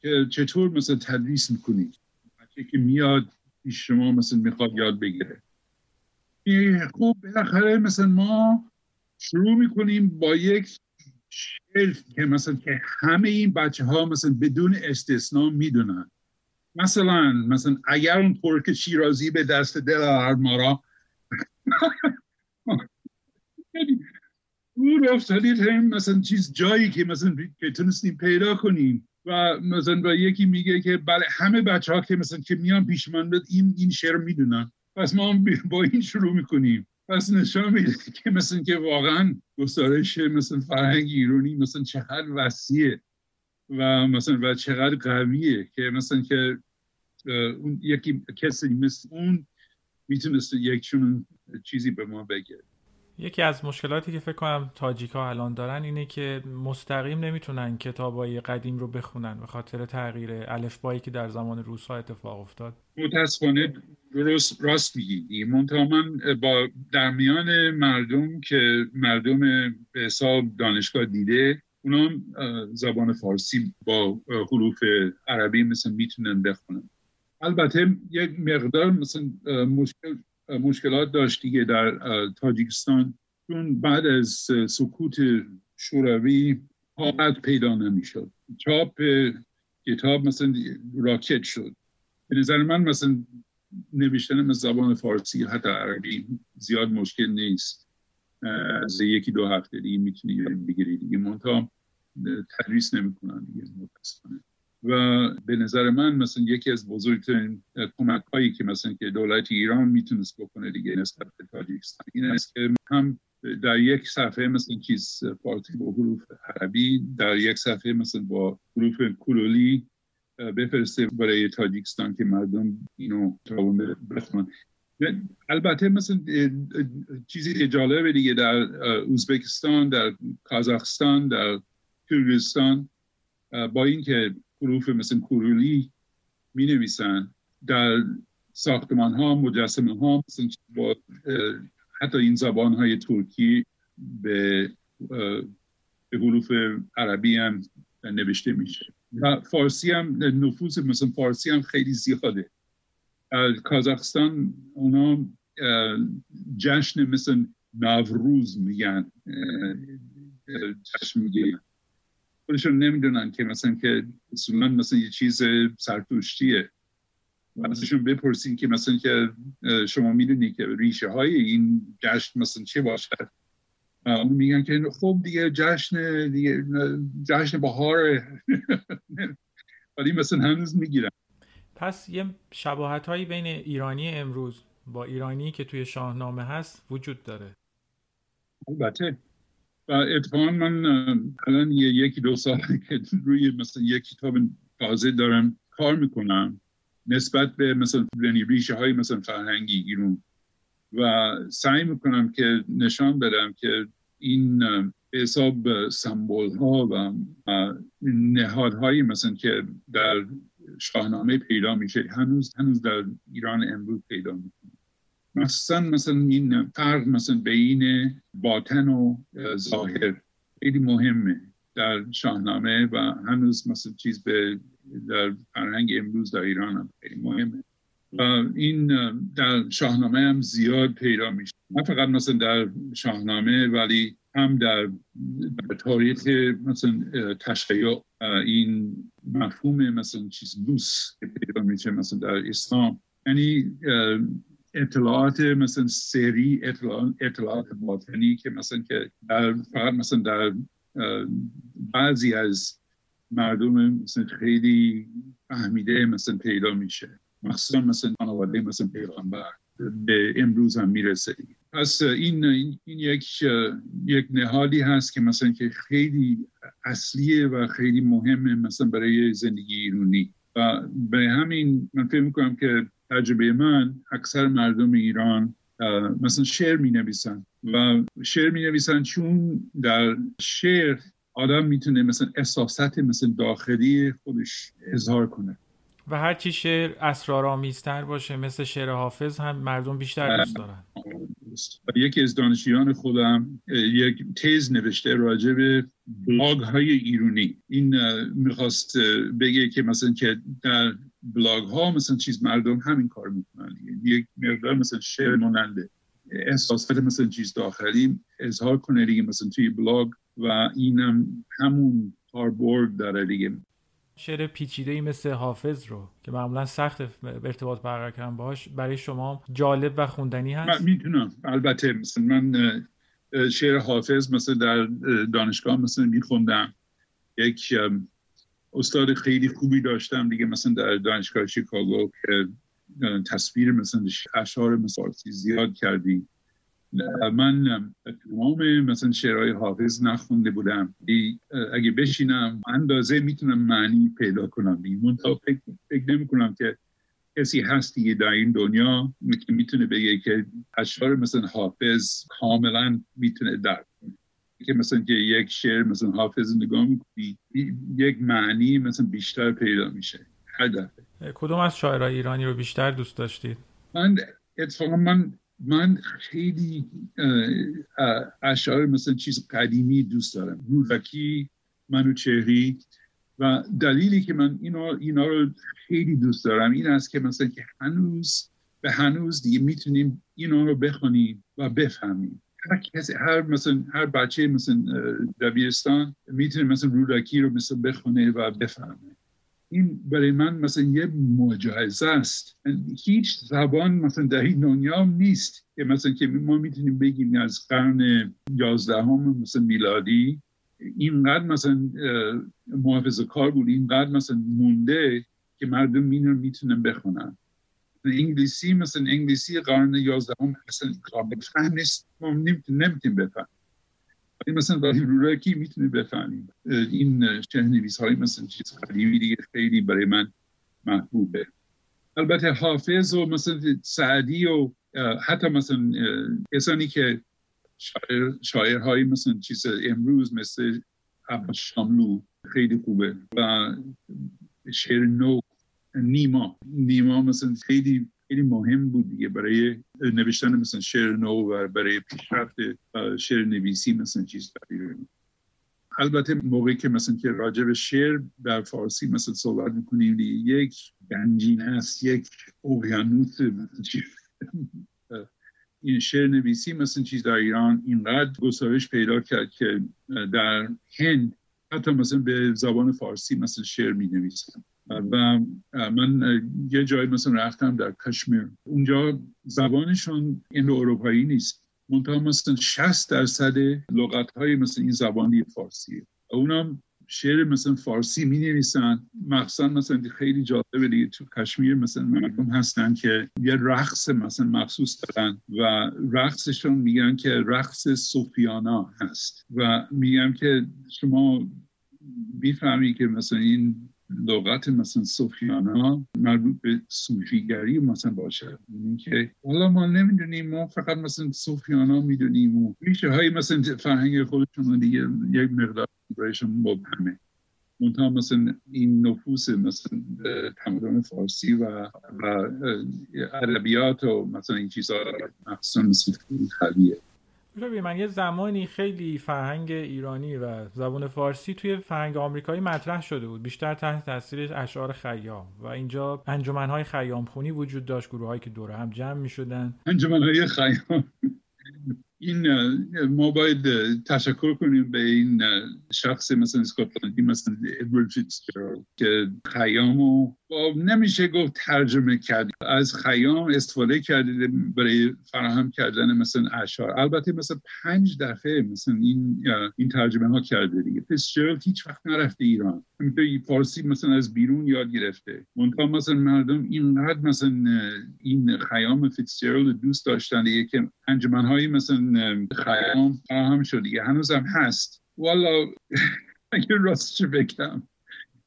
که چطور مثلا تدریس می‌کنید بچه که میاد پیش شما مثلا می‌خواد یاد بگیره. خب بالاخره مثلا ما شروع می‌کنیم با یک شعر که مثلا که همه این بچه ها مثلا بدون استثنا می‌دونن. مثلا مثلا اگر اون ترک شیرازی به دست دل هر مارا دور افتادید هم مثلا چیز جایی که مثلا که تونستیم پیدا کنیم و مثلا و یکی میگه که بله همه بچه ها که مثلا که میان پیش من این این شعر می‌دونن. پس ما با این شروع می‌کنیم. پس نشان میده که مثلا که واقعا گسترش مثلا فرهنگ ایرانی مثلا چقدر وسیعه و مثلا و چقدر قویه که مثلا که اون یکی کسی مثل اون می‌تونست یک چون چیزی به ما بگه. یکی از مشکلاتی که فکر کنم تاجیکا الان دارن اینه که مستقیم نمی‌تونن کتابای قدیم رو بخونن به خاطر تغییر الفبایی که در زمان روسا اتفاق افتاد. متاسفانه درست راست میگی. منتها من با در میان مردم که مردم به حساب دانشگاه دیده اونا زبان فارسی با حروف عربی مثل می‌تونن بخونن. البته یک مقدار مثلا مشکل مشکلات داشت دیگه در تاجیکستان. چون بعد از سکوت شوروی حالت پیدا نمی‌شد. چاپ کتاب مثلا راکت شد. به نظر من مثلا نوشتن مثل زبان فارسی حتی عربی زیاد مشکل نیست. از یکی دو هفته دیگه می‌تونی بگیری دیگه. منتها تدریس نمی‌کنن دیگه. متاسفانه. و به نظر من مثلا یکی از بزرگترین کمک هایی که مثلا که دولت ایران می‌تونست بکنه دیگه نسبت به تاجیکستان. این است که هم در یک صفحه مثلا چیز فارسی با حروف عربی در یک صفحه مثلا با حروف کلولی بفرسته برای تاجیکستان که مردم اینو تمام بخونن البته مثلا چیزی جالبه دیگه در اه، ازبکستان در کازاخستان در کرگستان با اینکه حروف مثل کورولی می نویسن در ساختمان ها مجسمه ها مثلا با حتی این زبان های ترکی به به حروف عربی هم نوشته میشه. و فارسی هم نفوذ مثلا فارسی هم خیلی زیاده. کازاخستان اونا جشن مثل نوروز میگن جشن میگن خودشون نمی‌دونن که مثلا که اصولا مثلا یه چیز سرتوشتیه. و ازشون بپرسین که مثلا که شما می‌دونی که ریشه های این جشن مثلا چه باشد؟ اون میگن که خب دیگه جشن دیگه جشن بهار ولی مثلا هنوز می‌گیرن. پس یه شباهت هایی بین ایرانی امروز با ایرانی که توی شاهنامه هست وجود داره. البته. و اتفاقا من الان یکی دو سال که روی مثلا یک کتاب تازه دارم کار می‌کنم نسبت به مثلا یعنی ریشه های مثلا فرهنگی ایران و سعی می‌کنم که نشان بدم که این حساب سمبول ها و نهادهایی مثلا که در شاهنامه پیدا میشه هنوز هنوز در ایران امروز پیدا می‌کنه مثلا مثلا این فرق مثلا بین باطن و ظاهر خیلی مهمه در شاهنامه و هنوز مثلا چیز به در فرهنگ امروز در ایران هم خیلی مهمه. و این در شاهنامه هم زیاد پیدا میشه. نه فقط مثلا در شاهنامه ولی هم در, در تاریخ مثلا تشیع این مفهوم مثلا چیز که پیدا میشه مثلا در اسلام. یعنی اطلاعات مثلا سری اطلاعات, اطلاعات باطنی که مثلا که در فقط مثلا در بعضی از مردم مثلا خیلی فهمیده مثلا پیدا میشه. مخصوصا مثلا خانواده مثلا پیغمبر به امروز هم می‌رسه. پس این, این یک یک نهادی هست که مثلا که خیلی اصلیه و خیلی مهمه مثلا برای زندگی ایرانی و به همین من فکر می‌کنم که تجربه من اکثر مردم ایران مثلا شعر می نویسن و شعر می نویسن چون در شعر آدم می‌تونه مثلا احساسات مثلا داخلی خودش اظهار کنه. و هر چی شعر اسرارآمیزتر باشه مثل شعر حافظ هم مردم بیشتر دوست دارن. یکی از دانشجویان خودم یک تز نوشته راجع به بلاگ های ایرونی. این می‌خواست بگه که مثلا که در بلاگ ها مثلا چیز مردم همین کار می‌کنن. یک مقدار مثلا شعر ماننده احساسات مثلا چیز داخلی اظهار کنه دیگه مثلا توی بلاگ و اینم همون کاربرد داره دیگه. شعر پیچیده ای مثل حافظ رو که معمولا سخت ارتباط برقرار کردن باهاش برای شما جالب و خوندنی هست؟ من می‌تونم البته مثلا من شعر حافظ مثلا در دانشگاه مثلا میخوندم. یک استاد خیلی خوبی داشتم. دیگه مثلا در دانشگاه شیکاگو که تصویر مثلا اشعار مثلا زیاد کردیم. من تمام مثلا شعرهای حافظ نخونده بودم. اگه بشینم اندازه می‌تونم معنی پیدا کنم. تا فکر, نمی کنم که کسی هستی در این دنیا می‌تونه بگه که اشعار مثلا حافظ کاملا می‌تونه درک کنه. که مثلا که یک شعر مثلا حافظ نگاه می‌کنی یک معنی مثلا بیشتر پیدا میشه. هر دفعه. کدوم از شاعرهای ایرانی رو بیشتر دوست داشتید؟ من اتفاقا من من خیلی اشعار مثلا چیز قدیمی دوست دارم. رودکی منوچهری و دلیلی که من اینا, اینا رو خیلی دوست دارم این است که مثلا که هنوز به هنوز دیگه می‌تونیم اینا رو بخونیم و بفهمیم. هر کسی هر مثلا هر بچه مثلا دبیرستان می‌تونه مثلا رودکی رو مثلا بخونه و بفهمه. این برای من مثلا یه معجزه است. هیچ زبان مثلا در این دنیا نیست که مثلا که ما می‌تونیم بگیم از قرن یازدهم مثلا میلادی اینقدر مثلا محافظ کار بود اینقدر مثلا مونده که مردم اینو می‌تونن بخونن. انگلیسی مثلا انگلیسی قرن یازدهم اصلا قابل فهم نیست. ما نمی‌تونیم بفهم مثلا برای رورکی می‌تونه بفهمیم؟ این شهر نویس های مثلا چیز قدیمی دیگه خیلی برای من محبوبه. البته حافظ و مثلا سعدی و حتی مثلا کسانی که شاعر شاعرهای مثلا چیز امروز مثل عباس شاملو خیلی خوبه و شعر نو نیما. نیما مثلا خیلی خیلی مهم بود دیگه. برای نوشتن مثلا شعر نو و برای پیشرفت شعر نویسی مثلا چیز البته موقعی که مثلا که راجع به شعر در فارسی مثلا صحبت می‌کنیم یک گنجین است یک اقیانوس این شعر نویسی مثلا چیز در ایران اینقدر گسترش پیدا کرد که در هند حتی مثلا به زبان فارسی مثلا شعر می نویسن و من یه جایی مثلا رفتم در کشمیر. اونجا زبانشون این اروپایی نیست. منتها مثلا 60 درصد لغت های مثلا این زبانی فارسیه. اونا شعر مثلا فارسی می نویسن مخصوصا مثلا خیلی جالبه دیگه تو کشمیر مثلا مردم هستن که یه رقص مثلا مخصوص دارن و رقصشون میگن که رقص صوفیانا هست. و میگن که شما می‌فهمی که مثلا این لغت مثلا صوفیانا مربوط به صوفیگری مثلا باشه. که حالا ما نمی‌دونیم ما فقط مثلا صوفیانا می‌دونیم و میشه های مثلا فرهنگ خودشون دیگه یک مقدار برایشون مبهمه منتها مثلا این نفوس مثلا تمدن فارسی و ادبیات و مثلا این چیزها مخصوصا مثل خلیه من یه زمانی خیلی فرهنگ ایرانی و زبان فارسی توی فرهنگ آمریکایی مطرح شده بود. بیشتر تحت تاثیر اشعار خیام. و اینجا انجمنهای خیام خونی وجود داشت گروه هایی که دور هم جمع می شدن انجمنهای خیام. این ما باید تشکر کنیم به این شخص مثل اسکاتلندی مثل ادوارد فیتزجرالد که خیامو نمیشه گفت ترجمه کرد. از خیام استفاده کرده برای فراهم کردن مثلا اشعار. البته مثلا پنج دفعه مثلا این این ترجمه ها کرده دیگه. فیتزجرالد هیچ وقت نرفته ایران. همینطور فارسی مثلا از بیرون یاد گرفته. منتها مثلا مردم اینقدر مثلا این خیام فیتزجرالد دوست داشتن دیگه که انجمنهایی مثلا خیام فراهم شد دیگه. هنوزم هست. والا اگه راستش بگم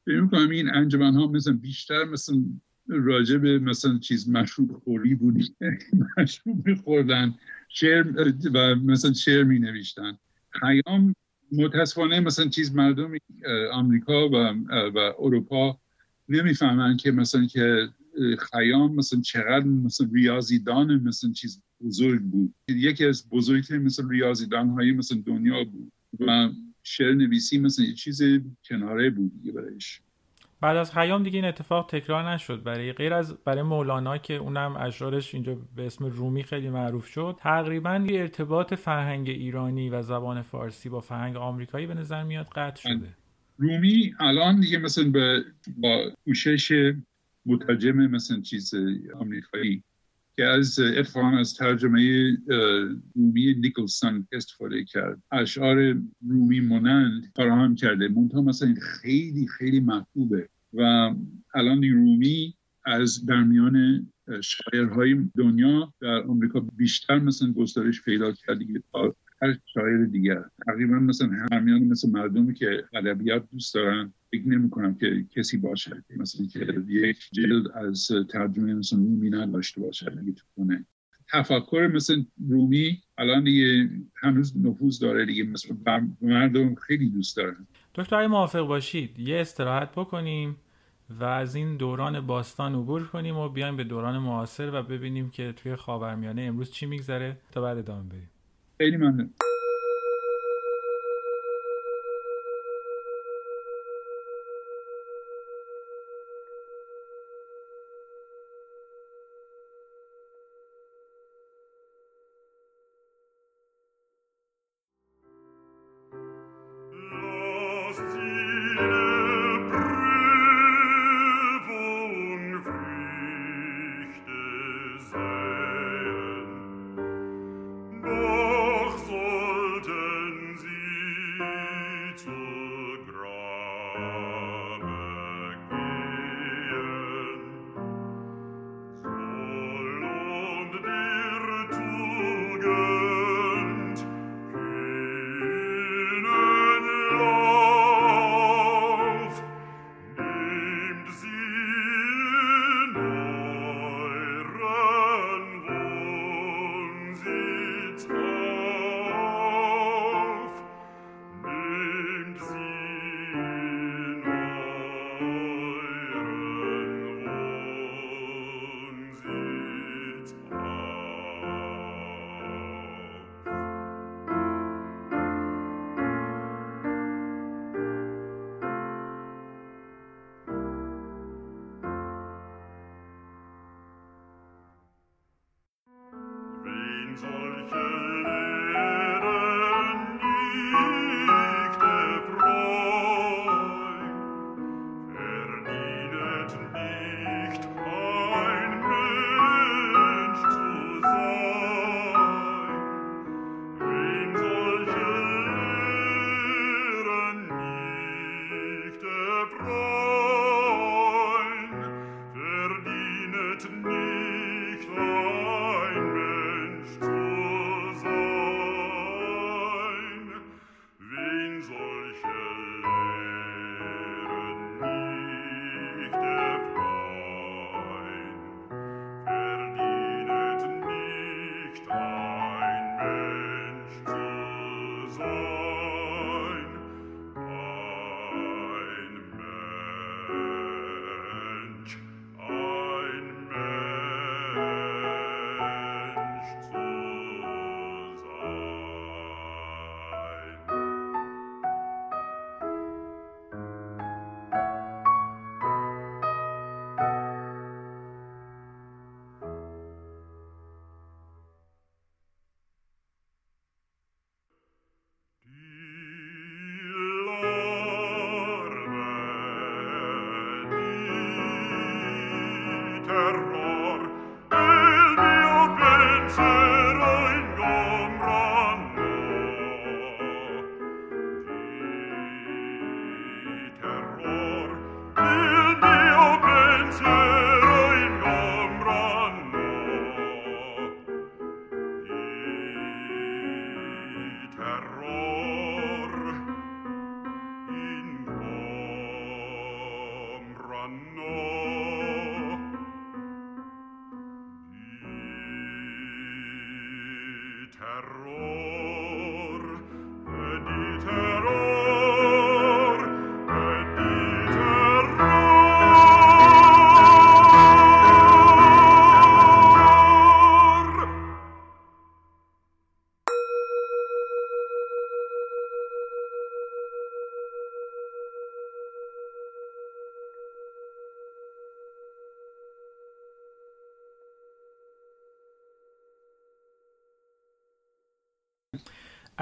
فکر می‌کنم این انجمن ها مثلا بیشتر مثلا راجع به مثلا چیز مشروب خوری بودی. مشروب میخوردن شعر و مثلا شعر می نوشتن خیام متاسفانه مثلا چیز مردم آمریکا و, و اروپا نمی‌فهمن که مثلا که خیام مثلا چقدر مثلا ریاضیدان مثلا چیز بزرگ بود. یکی از بزرگترین مثلا ریاضیدان های مثلا دنیا بود و شعر نویسی مثلا یه چیز کناره بود برایش. بعد از خیام دیگه این اتفاق تکرار نشد. برای غیر از برای مولانا که اونم اشعارش اینجا به اسم رومی خیلی معروف شد تقریبا یه ارتباط فرهنگ ایرانی و زبان فارسی با فرهنگ آمریکایی به نظر میاد قطع شده. رومی الان دیگه مثلا با پوشش مترجم مثلا چیز آمریکایی که از اتفاقا از ترجمه رومی نیکلسون استفاده کرد. اشعار رومی مانند فراهم کرده. منتها مثلا خیلی خیلی محبوبه. و الان رومی از در میان شاعرهای دنیا در آمریکا بیشتر مثلا گسترش پیدا کرده تا هر شاعر دیگر. تقریبا مثلا همیان مثل مردمی که ادبیات دوست دارن فکر نمی کنم که کسی باشه. مثلا که یک جلد از ترجمه مثلا رومی نداشته باشه اگه تو کنه تفکر مثل رومی الان دیگه هنوز نفوذ داره دیگه. مثل مردم خیلی دوست دارن. دکتر موافق باشید یه استراحت بکنیم. و از این دوران باستان عبور کنیم و بیایم به دوران معاصر و ببینیم که توی خاورمیانه امروز چی میگذره تا بعد ادامه بریم خیلی ممنون.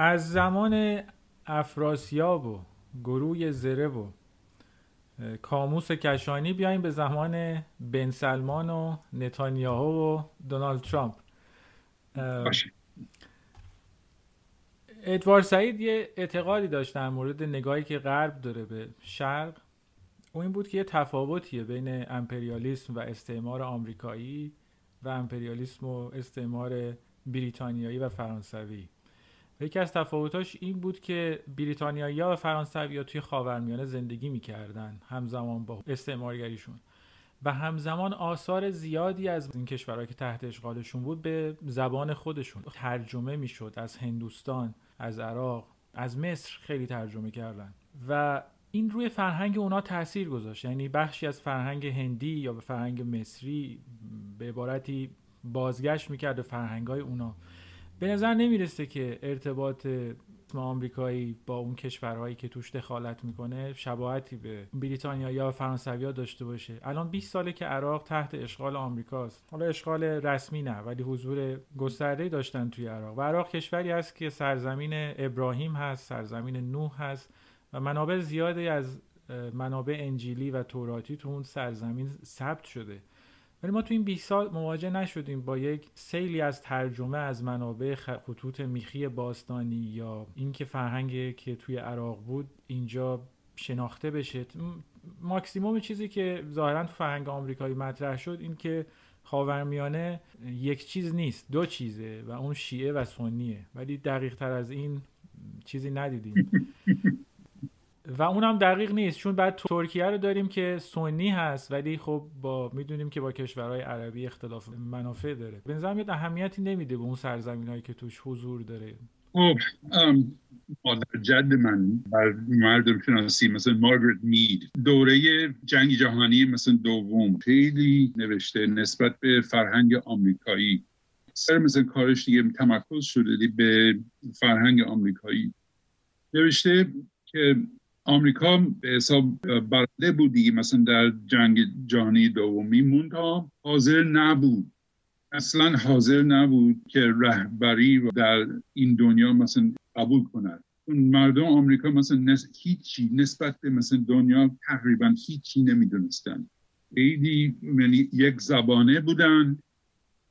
از زمان افراسیاب و گروه زره و کاموس کشانی بیایم به زمان بن سلمان و نتانیاهو و دونالد ترامپ. ادوار سعید یه اعتقادی داشت در مورد نگاهی که غرب داره به شرق. او این بود که یه تفاوتیه بین امپریالیسم و استعمار آمریکایی و امپریالیسم و استعمار بریتانیایی و فرانسوی. یکی از تفاوتاش این بود که بریتانیایی و فرانسوی توی خاورمیانه زندگی می‌کردن همزمان با استعمارگریشون. و همزمان آثار زیادی از این کشورهایی که تحت اشغالشون بود به زبان خودشون ترجمه می‌شد. از هندوستان از عراق از مصر خیلی ترجمه کردن. و این روی فرهنگ اونا تاثیر گذاشت. یعنی بخشی از فرهنگ هندی یا به فرهنگ مصری به عبارتی بازگشت می‌کرد به فرهنگ های اونا. به نظر نمی‌رسه که ارتباط آمریکایی با اون کشورهایی که توش دخالت می‌کنه شباهتی به بریتانیا یا فرانسویا داشته باشه. الان 20 ساله که عراق تحت اشغال آمریکاست. حالا اشغال رسمی نه ولی حضور گسترده داشتن توی عراق. و عراق کشوری است که سرزمین ابراهیم هست سرزمین نوح هست و منابع زیادی از منابع انجیلی و توراتی تو اون سرزمین ثبت شده. ولی ما تو این 20 سال مواجه نشدیم با یک سیلی از ترجمه از منابع خطوط میخی باستانی یا اینکه فرهنگی که توی عراق بود اینجا شناخته بشه. ماکسیموم چیزی که ظاهرا تو فرهنگ آمریکایی مطرح شد این که خاورمیانه یک چیز نیست دو چیزه و اون شیعه و سنیه. ولی دقیق تر از این چیزی ندیدیم. و اونم دقیق نیست چون بعد ترکیه رو داریم که سنی هست ولی خب با می‌دونیم که با کشورهای عربی اختلاف منافع داره. به نظرم اهمیتی نمیده به اون سرزمین هایی که توش حضور داره. خب مادر جد من بر مردم شناسی مثل مارگرت مید. دوره جنگ جهانی مثل دوم. خیلی نوشته نسبت به فرهنگ آمریکایی. سر مثل کارش دیگه تمرکز شده به فرهنگ آمریکایی. نوشته که آمریکا به حساب برنده بود دیگه مثلا در جنگ جهانی دومی مونتا حاضر نبود. اصلا حاضر نبود که رهبری در این دنیا مثلا قبول کند. مردم آمریکا مثلا نس... هیچی نسبت به مثلا دنیا تقریبا هیچی نمی‌دونستن. خیلی یعنی یک زبانه بودن.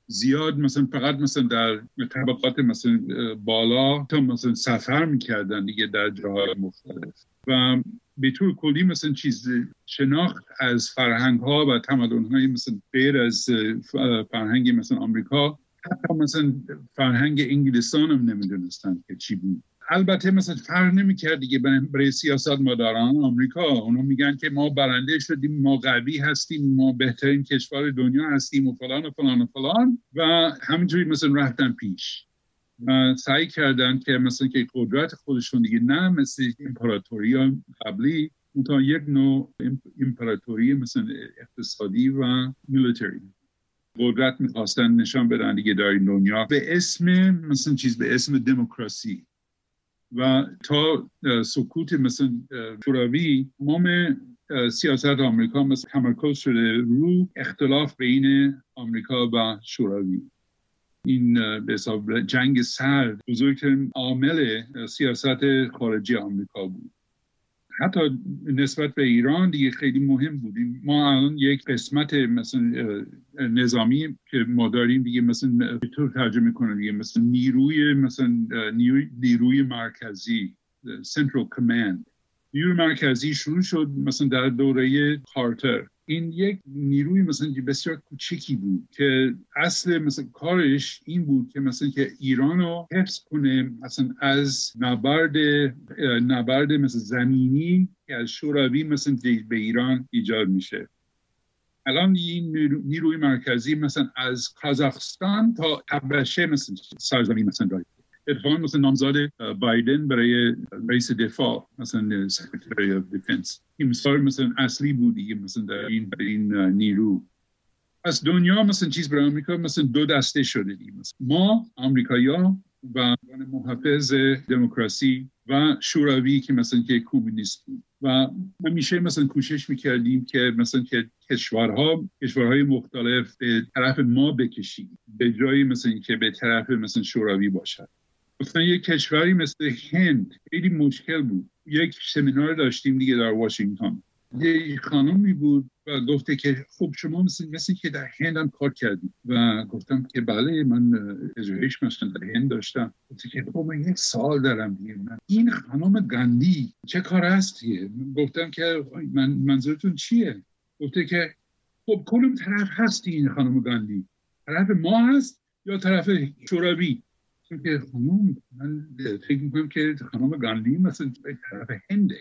زیاد مثلا فقط مثلا در طبقات مثلا بالا تا مثلا سفر می‌کردن دیگه در جاهای مختلف. و به طور کلی مثلا چیز شناخت از فرهنگ ها و تمدن های مثلا غیر از فرهنگ مثلا آمریکا حتی مثلا فرهنگ انگلستان هم نمی‌دونستن که چی بود. البته مثلا فرق نمی‌کرد دیگه برای سیاست مداران آمریکا. اونا میگن که ما برنده شدیم ما قوی هستیم ما بهترین کشور دنیا هستیم و فلان و فلان و فلان. و همینجوری مثلا رفتن پیش. سعی کردن که مثلا که قدرت خودشون دیگه نه مثل امپراتوری قبلی تا یک نوع امپراتوری مثلا اقتصادی و میلیتری قدرت می‌خواستن نشان بدن دیگه در این دنیا. به اسم مثلا چیز به اسم دموکراسی. و تا سکوت مثلا شوروی تمام سیاست آمریکا مثل تمرکز شده رو اختلاف بین آمریکا و شوروی. این به حساب جنگ سرد بزرگترین عامل سیاست خارجی آمریکا بود. حتی نسبت به ایران دیگه خیلی مهم بودیم ما الان یک قسمت مثلا نظامی که ما داریم دیگه مثلا طور ترجمه کنیم دیگه؟ مثلا نیروی مثلا نیروی, مرکزی Central Command. نیروی مرکزی شروع شد مثلا در دوره کارتر. این یک نیروی مثلا بسیار کوچکی بود که اصل مثلا کارش این بود که مثلا که ایران رو حفظ کنه مثلا از نبرد نبرد مثلا زمینی که از شوروی مثلا به ایران ایجاد میشه. الان این نیروی مرکزی مثلا از کازاخستان تا تبشه مثلا سرزمین مثلا داره. اتفاقا مثلا نامزد بایدن برای رئیس دفاع مثلا Secretary of Defense. مثال مثلا اصلی بود دیگه مثلا در این, در این نیرو. از دنیا مثلا چیز برای آمریکا مثلا دو دسته شده دیگه مثلا. ما آمریکایی‌ها و محافظ دموکراسی و شوروی که مثلا که کمونیست بود. و همیشه مثلا کوشش می‌کردیم که مثلا که کشورها کشورهای مختلف به طرف ما بکشید به جایی مثلا که به طرف مثلا شوروی باشد. مثلا یک کشوری مثل هند خیلی مشکل بود. یک سمینار داشتیم دیگه در واشنگتن. یه خانمی بود و گفته که خب شما مثل, مثل که در هند هم کار و گفتم که بله من پژوهش مثلا در هند داشتم. گفته که خب من یک سال دارم دیگه. من این خانم گندی چه کار هستیه؟ گفتم که من منظورتون چیه؟ گفته که خب کلم طرف هستی این خانم گندی؟ طرف ما هست یا طرف شوروی؟ که خانم من فکر می‌کنم که خانم گاندی مثلا طرف هنده.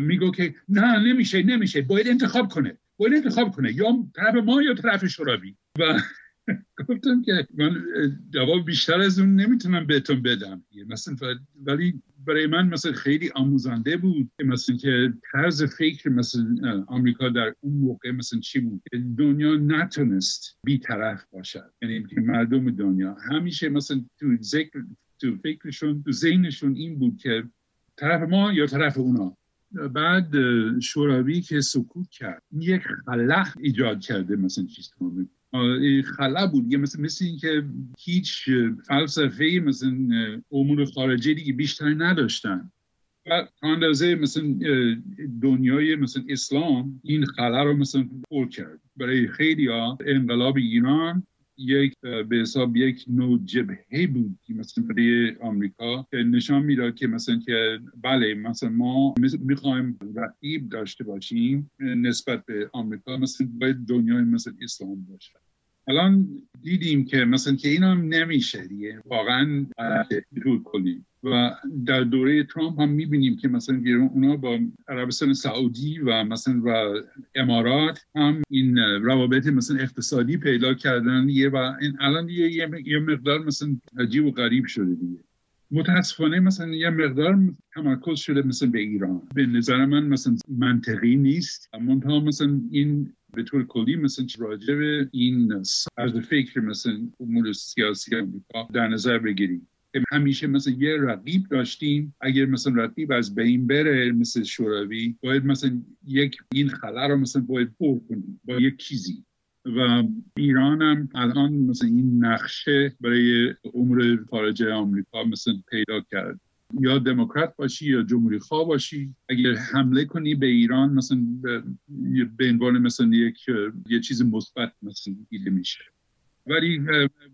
میگو که نه نمیشه نمیشه باید انتخاب کنه باید انتخاب کنه یا طرف ما یا طرف شوروی. و گفتم که من جواب بیشتر از اون نمی‌تونم بهتون بدم مثلا ولی برای من مثلا خیلی آموزنده بود که مثلا که طرز فکر مثلا آمریکا در اون موقع مثلا چی بود؟ دنیا نتونست بیطرف باشد. یعنی که مردم دنیا. همیشه مثلا تو ذکر تو فکرشون تو ذهنشون این بود که طرف ما یا طرف اونا. بعد شوروی که سکوت کرد یک خلا ایجاد کرده مثلا چیز خلا بود. یه مثل, مثل اینکه هیچ فلسفه مثل امور خارجی دیگه بیشتر نداشتن. و اندازه مثل دنیای مثل اسلام این خلا رو مثل پر کرد. برای خیلی ها انقلاب ایران یک به حساب یک نوع جبهه بود که مثلا برای آمریکا که نشان می‌داد که مثلا که بله مثلا ما می‌خوایم رقیب داشته باشیم نسبت به آمریکا مثلا باید دنیای مثل اسلام باشه. الان دیدیم که مثلا که این هم نمیشه دیگه. واقعا دور کنیم. و در دوره ترامپ هم می‌بینیم که مثلا اونا با عربستان سعودی و مثلا و امارات هم این روابط مثلا اقتصادی پیدا کردن یه و این الان یه, یه مقدار مثلا عجیب و غریب شده دیگه. متاسفانه مثلا یه مقدار تمرکز شده مثلا به ایران. به نظر من مثلا منطقی نیست. منتها مثلا این به طور کلی مثلا راجع به این از فکر مثلا امور سیاسی آمریکا در نظر بگیریم. همیشه مثلا یه رقیب داشتیم. اگر مثلا رقیب از بین بره مثل شوروی باید مثلا یک این خلا رو مثلا باید پر کنیم با یک چیزی. و ایران هم الان مثلا این نقشه برای امور خارجه آمریکا مثلا پیدا کرد یا دموکرات باشی یا جمهوری خواه باشی اگر حمله کنی به ایران مثلا به عنوان مثلا یک یه چیز مثبت مثلا دیده میشه. ولی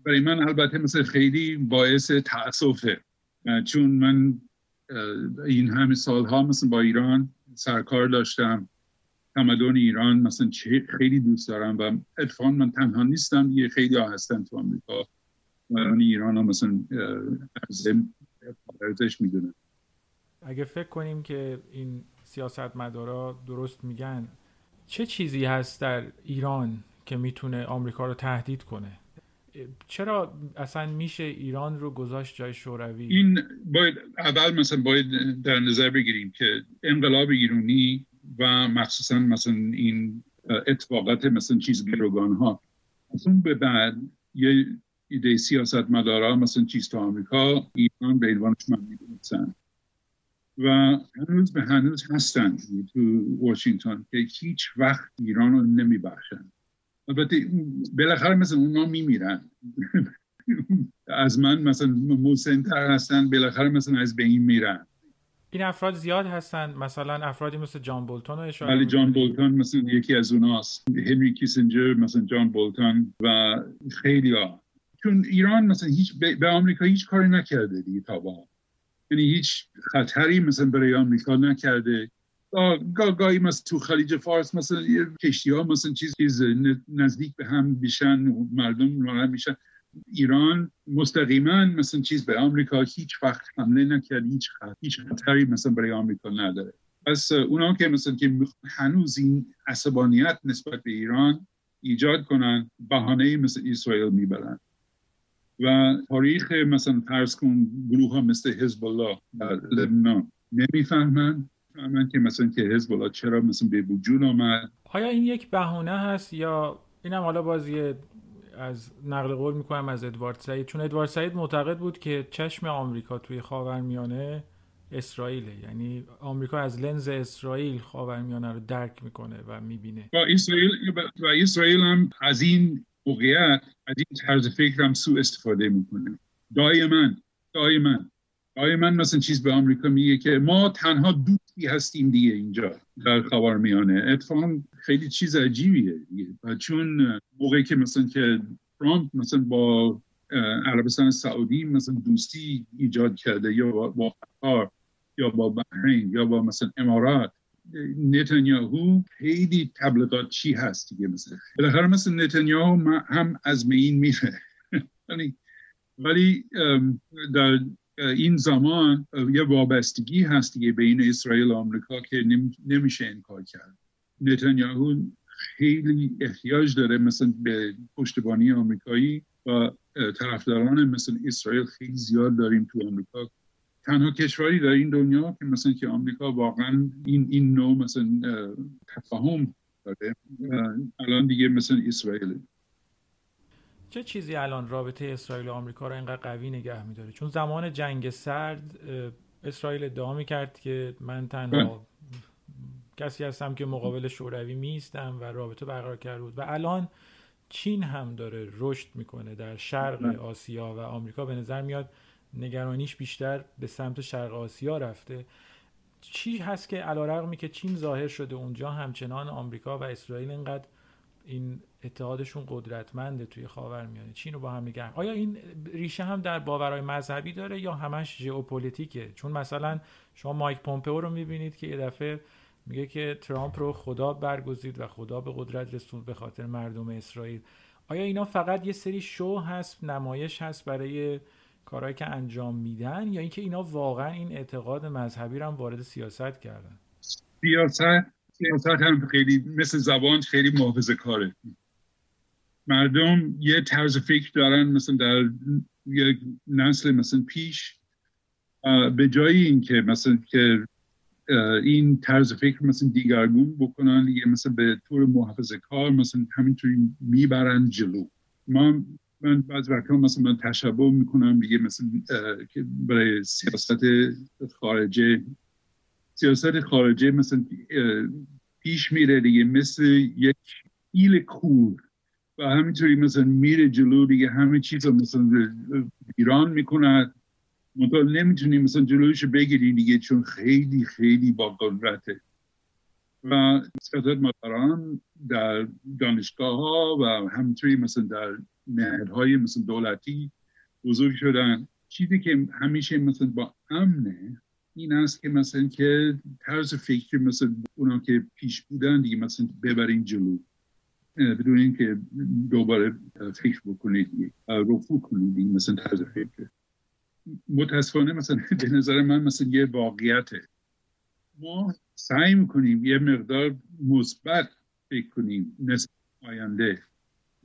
برای من البته مثل خیلی باعث تاسفه چون من این همه سالها مثلا با ایران سرکار داشتم تمدن ایران مثلا خیلی دوست دارم و اتفاقا من تنها نیستم یه خیلی هستن تو آمریکا. ایران ها مثلا ارزش می‌دونن اگه فکر کنیم که این سیاستمدارا درست میگن چه چیزی هست در ایران که می‌تونه آمریکا رو تهدید کنه؟ چرا اصلا میشه ایران رو گذاشت جای شوروی؟ این باید اول مثلا باید در نظر بگیریم که انقلاب ایرانی و مخصوصا مثلا این اتفاقات مثلا چیز گروگان ها اون به بعد یه ایده سیاست مدارا مثلا چیز تو آمریکا ایران به عنوانش من می‌دونستن. و هنوز به هنوز هستن تو واشنگتن که هیچ وقت ایران رو نمیبخشن. البته بالاخره مثلا اونا میمیرن. از من مثلا مسنتر هستن بالاخره مثلا از به این میرن. این افراد زیاد هستن مثلا افرادی مثل جان بولتون رو اشاره ولی جان بولتون مثلا یکی از اوناست. هنری کیسنجر مثلا جان بولتون و خیلی ها چون ایران مثلا هیچ به آمریکا هیچ کاری نکرده دیگه تا با یعنی هیچ خطری مثلا برای آمریکا نکرده. گاهی مثلا تو خلیج فارس مثلا کشتی ها مثلا چیز نزدیک به هم بیشن مردم ناراحت میشن. ایران مستقیما مثلا چیز به آمریکا هیچ وقت حمله نکرد هیچ هیچ خطری مثلا برای آمریکا نداره. پس اونا که مثلا که هنوز این عصبانیت نسبت به ایران ایجاد کنن بهانه مثل اسرائیل می‌برن. و تاریخ مثلا فرض کن گروه ها مثل حزب الله در لبنان نمی‌فهمن. فهمن که مثلا که حزب الله چرا مثلا به وجود آمد. آیا این یک بهونه هست یا اینم حالا بازی از نقل قول می‌کنم از ادوارد سعید؟ چون ادوارد سعید معتقد بود که چشم آمریکا توی خاورمیانه اسرائیل یعنی آمریکا از لنز اسرائیل خاورمیانه رو درک می‌کنه و می‌بینه. و اسرائیل و اسرائیل هم از این موقعیت از این طرز فکر هم سو استفاده می‌کنه. دائما دائما دائما مثلا چیز به آمریکا میگه که ما تنها دوستی هستیم دیگه اینجا در خاورمیانه. اتفاقا خیلی چیز عجیبیه و چون موقعی که مثلا که ترامپ مثلا با عربستان سعودی مثلا دوستی ایجاد کرده یا با قطر یا با بحرین یا با مثلا امارات نتانیاهو خیلی تبلیغات چی هست دیگه مثلا؟ بالاخره مثل نتانیاهو هم از مین میره. ولی در این زمان یه وابستگی هست دیگه بین اسرائیل و آمریکا که نمیشه انکار کرد. نتانیاهو خیلی احتیاج داره مثلا به پشتبانی آمریکایی و طرفداران مثل اسرائیل خیلی زیاد داریم تو آمریکا. تنها کشوری در این دنیا که مثلا که آمریکا واقعا این این نوع مثلا تفاهم داره الان دیگه مثلا اسرائیل چه چیزی الان رابطه اسرائیل و آمریکا رو اینقدر قوی نگه میداره؟ چون زمان جنگ سرد اسرائیل ادعا می‌کرد که من تنها کسی هستم که مقابل شوروی میستم و رابطه برقرار کرده بود. و الان چین هم داره رشد می‌کنه در شرق آسیا و آمریکا. به نظر میاد نگرانیش بیشتر به سمت شرق آسیا رفته. چی هست که علیرغمی که چین ظاهر شده اونجا همچنان آمریکا و اسرائیل اینقدر این اتحادشون قدرتمنده توی خاورمیانه چین رو با هم نگه آیا این ریشه هم در باورهای مذهبی داره یا همش ژئوپلیتیکه؟ چون مثلا شما مایک پومپئو رو می‌بینید که یه دفعه میگه که ترامپ رو خدا برگزید و خدا به قدرت رسوند به خاطر مردم اسرائیل. آیا اینا فقط یه سری شو هست نمایش هست برای کارهایی که انجام میدن یا اینکه اینا واقعا این اعتقاد مذهبی رو هم وارد سیاست کردن؟ سیاست سیاست هم خیلی مثل زبان خیلی محافظه کاره. مردم یه طرز فکر دارن مثلا در یک نسل مثلا پیش به جای اینکه مثلا که این طرز فکر مثلا دیگرگون بکنن یه مثلا به طور محافظه کار مثلا همینطوری می‌برن جلو. ما من بعض وقتا مثلا تشبه می‌کنم دیگه مثلا که برای سیاست خارجه سیاست خارجه مثلا پیش میره دیگه مثل یک ایل کور و همینطوری مثلا میره جلو دیگه همه چیز مثلا ایران می‌کند منطقه نمی‌تونیم مثلا جلویش بگیریم دیگه چون خیلی خیلی با قدرته. و سیاست مداران در دانشگاه ها و همینطوری مثلا در نهرهای مثل دولتی بزرگ شدن. چیزی که همیشه مثلا با امنه این است که مثلا که طرز فکر مثل اونا که پیش بودن دیگه مثلا ببرین جلو. بدون اینکه دوباره فکر بکنید رفو کنید دیگه مثلا طرز فکر. متاسفانه مثلا به نظر من مثلا یه واقعیته. ما سعی می‌کنیم یه مقدار مثبت فکر کنیم نسبت آینده.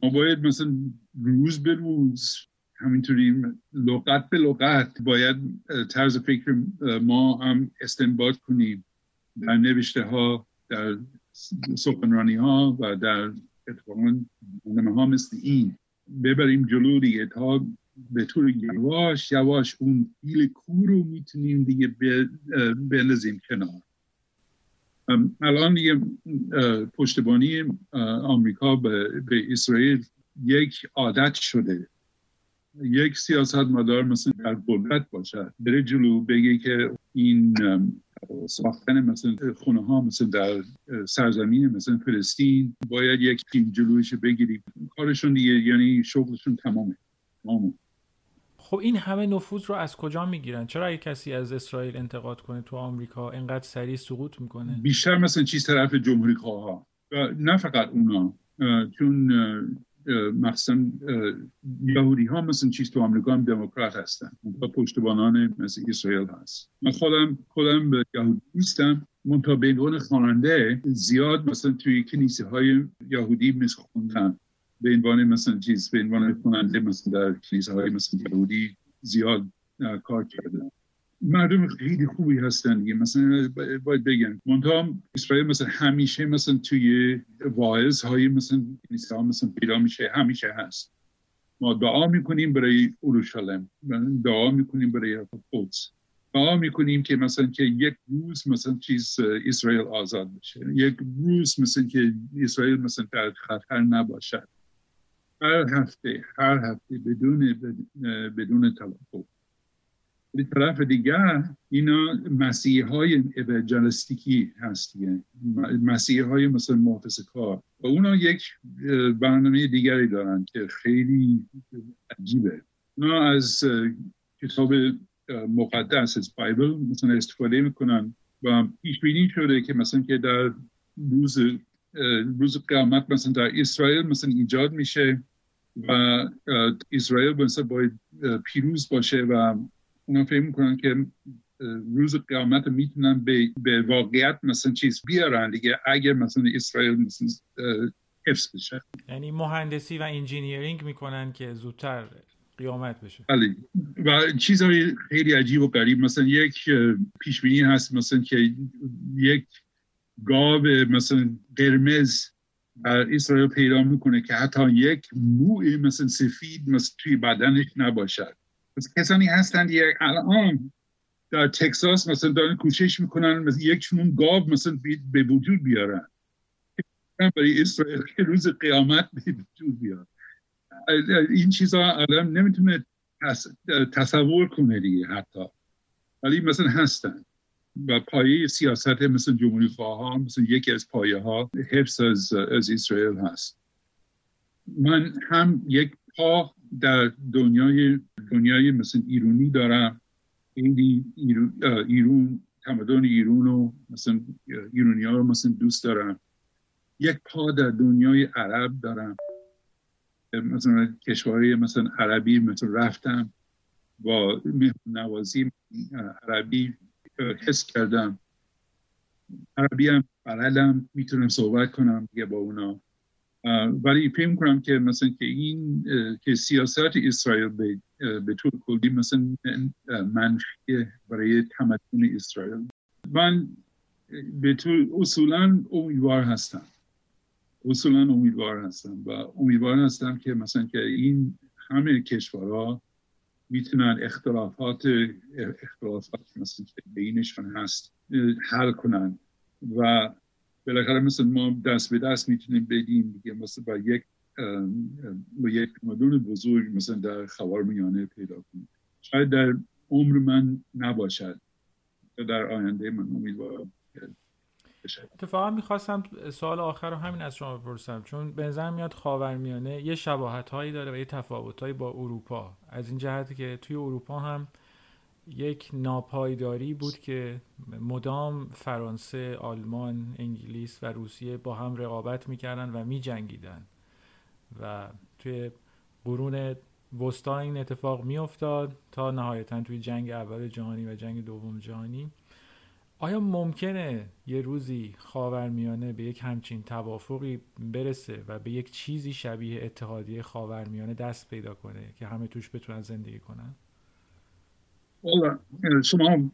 ما باید مثلا روز به روز همینطوری لغت به لغت. باید طرز فکر ما هم استنباط کنیم در نوشته ها در سخنرانی ها و در اتفاقا ها مثل این. ببریم جلو دیگه تا به طور یواش یواش اون فیل کور رو می‌تونیم دیگه بندازیم کنار. الان دیگه پشتبانی آمریکا به, به اسرائیل یک عادت شده. یک سیاست مدار مثلا در قدرت باشد. بره جلو بگه که این ساختن مثلا خونه ها مثلا در سرزمین مثلا فلسطین باید یک تیم جلویش بگیریم کارشون دیگه یعنی شغلشون تمامه. تمامه. خب این همه نفوذ رو از کجا می‌گیرن؟ چرا اگه کسی از اسرائیل انتقاد کنه تو آمریکا اینقدر سریع سقوط می‌کنه؟ بیشتر مثلا چیز طرف جمهوری ها نه فقط اونا چون مثلا یهودی ها مثلا چیز تو آمریکا هم دموکرات هستن و پشتبانان مثل اسرائیل هست. من خودم خودم به یهودی نیستم. منتها به عنوان خواننده زیاد مثلا توی کنیسه های یهودی مثل خوندم. به عنوان مثلا چیز به عنوان کننده مثلا در کلیساهای مثلا یهودی زیاد کار کرده. مردم خیلی خوبی هستن دیگه. مثلا باید بگم منتها اسرائیل مثلا همیشه مثلا توی واعظ های مثلا کلیسا مثلا پیدا میشه همیشه هست. ما دعا می‌کنیم برای اورشلیم. دعا می‌کنیم برای قدس. دعا می‌کنیم که مثلا که یک روز مثلا چیز اسرائیل آزاد بشه. یک روز مثلا که اسرائیل مثلا در خطر نباشد. هر هفته هر هفته بدون بدون توقف. به طرف دیگر اینا مسیح های اوجلستیکی هست مسیح های مثل محفظ کار. و اونا یک برنامه دیگری دارن که خیلی عجیبه. اونا از کتاب مقدس از بایبل مثلا استفاده می‌کنن و پیش بینی شده که مثلا که در روز روز قیامت مثلا در اسرائیل مثلا ایجاد میشه. و اسرائیل مثلا باید پیروز باشه و اونا فکر می‌کنن که روز قیامت می‌تونن به, به واقعیت مثلا چیز بیارن دیگه اگر مثلا اسرائیل مثلا حفظ بشه. یعنی مهندسی و انجینیرینگ می‌کنن که زودتر قیامت بشه. بله. و چیزهای خیلی عجیب و غریب مثلا یک پیش بینی هست مثلا که یک گاو مثلا قرمز در اسرائیل پیدا می‌کنه که حتی یک موی مثلا سفید مثلا توی بدنش نباشد. کسانی هستند یک الان در تکساس مثلا دارن کوشش می‌کنن مثلا یک چون گاو مثلا به وجود بیارن. برای اسرائیل که روز قیامت به وجود بیارن این چیزا آدم نمی‌تونه تصور کنه دیگه حتی. ولی مثلا هستن. و پایه سیاست مثل جمهوری خواه مثل یکی از پایه ها حفظ از, از اسرائیل هست. من هم یک پا در دنیای دنیای مثل ایرونی دارم. خیلی ایرون, تمدن ایرون و مثلا ایرونی ها رو مثلا دوست دارم. یک پا در دنیای عرب دارم. مثلا کشوری مثلا عربی مثلا رفتم با نوازی عربی حس کردم. عربی هم بلدم می‌تونم صحبت کنم دیگه با اونا. ولی فکر کنم که مثلا که این که سیاست اسرائیل به, به طور کلی مثلا منفی برای تمدن اسرائیل. من به طور اصولا امیدوار هستم. اصولا امیدوار هستم و امیدوار هستم که مثلا که این همه کشورها می‌تونن اختلافات اختلافات مثلا که بینشون هست حل کنن و بالاخره مثل ما دست به دست می‌تونیم بدیم دیگه. مثل با یک با یک مدون بزرگ مثلا در خوار میانه پیدا کنیم. شاید در عمر من نباشد. در آینده من امیدوارم اتفاقا می‌خواستم سوال آخر رو همین از شما بپرسم. چون به نظر میاد خاورمیانه یه شباهت هایی داره و یه تفاوت با اروپا. از این جهتی که توی اروپا هم یک ناپایداری بود که مدام فرانسه، آلمان، انگلیس و روسیه با هم رقابت می‌کردن و میجنگیدن. و توی قرون وسطا این اتفاق میافتاد تا نهایتا توی جنگ اول جهانی و جنگ دوم جهانی آیا ممکنه یه روزی خاورمیانه به یک همچین توافقی برسه و به یک چیزی شبیه اتحادیه خاورمیانه دست پیدا کنه که همه توش بتونن زندگی کنن؟ شما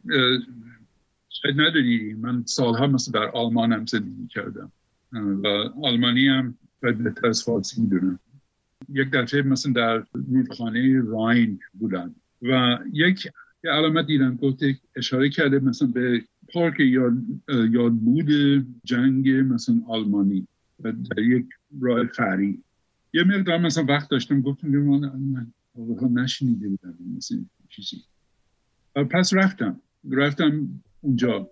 شاید ندونی. من سالها مثل در آلمان هم زندگی کردم. و آلمانی هم باید بهتر از فارسی می‌دونم یک دفعه مثلا در رودخانه راین بودن و یک علامت دیدم گفته اشاره کرده مثلا به پارک یاد, یاد بود جنگ مثلا آلمانی در یک راه فری یه مقدار مثلا وقت داشتم گفتم من نشنیده بودم مثلا چیزی. پس رفتم. رفتم اونجا.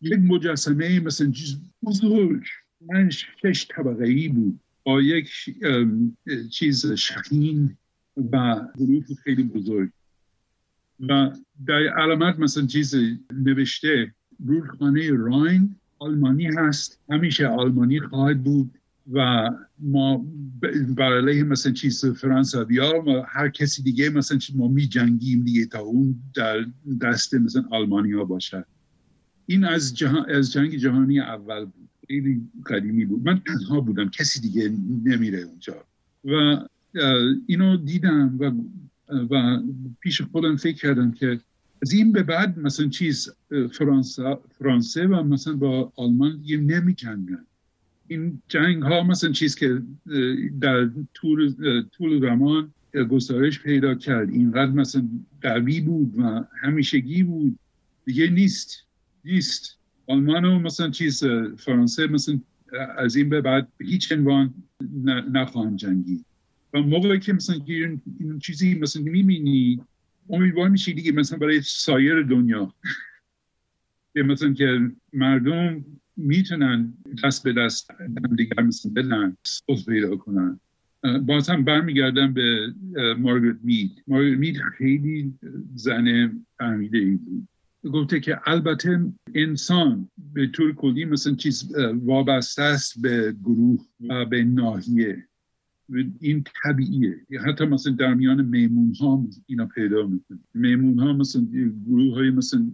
یک مجسمه مثلا چیز بزرگ من شش طبقه ای بود. با یک چیز شخین و حروف خیلی بزرگ. و در علامت مثلا چیز نوشته رودخانه راین آلمانی هست. همیشه آلمانی خواهد بود و ما بر علیه مثلا چیز فرانسوی ها هر کسی دیگه مثلا ما می جنگیم دیگه تا اون در دست مثلا آلمانی ها باشد این از, از جنگ جهانی اول بود. خیلی قدیمی بود. من تنها بودم. کسی دیگه نمیره اونجا. و اینو دیدم و و پیش خودم فکر کردم که از این به بعد مثلا چیز فرانسه, فرانسه و مثلا با آلمان دیگه نمی جنگن این جنگ ها مثلا چیز که در طول, طول زمان گسترش پیدا کرد. اینقدر مثلا قوی بود و همیشگی بود. دیگه نیست نیست. آلمان و مثلا چیز فرانسه مثلا از این به بعد هیچ عنوان نخواهند جنگی و موقعی که مثلا این, چیزی مثلا می‌بینی امیدوار میشی دیگه مثلا برای سایر دنیا. مثلا که مردم می‌تونن دست به دست دیگر مثلا بدن صلح پیدا کنن. باز هم برمیگردم به مارگرت مید مارگرت مید خیلی زن فهمیده ای بود. گفته که البته انسان به طور کلی مثلا چیز وابسته است به گروه و به ناحیه. این طبیعیه. حتی مثلا در میان میمون ها اینا پیدا می‌کنه. میمون ها مثلا گروه های مثلا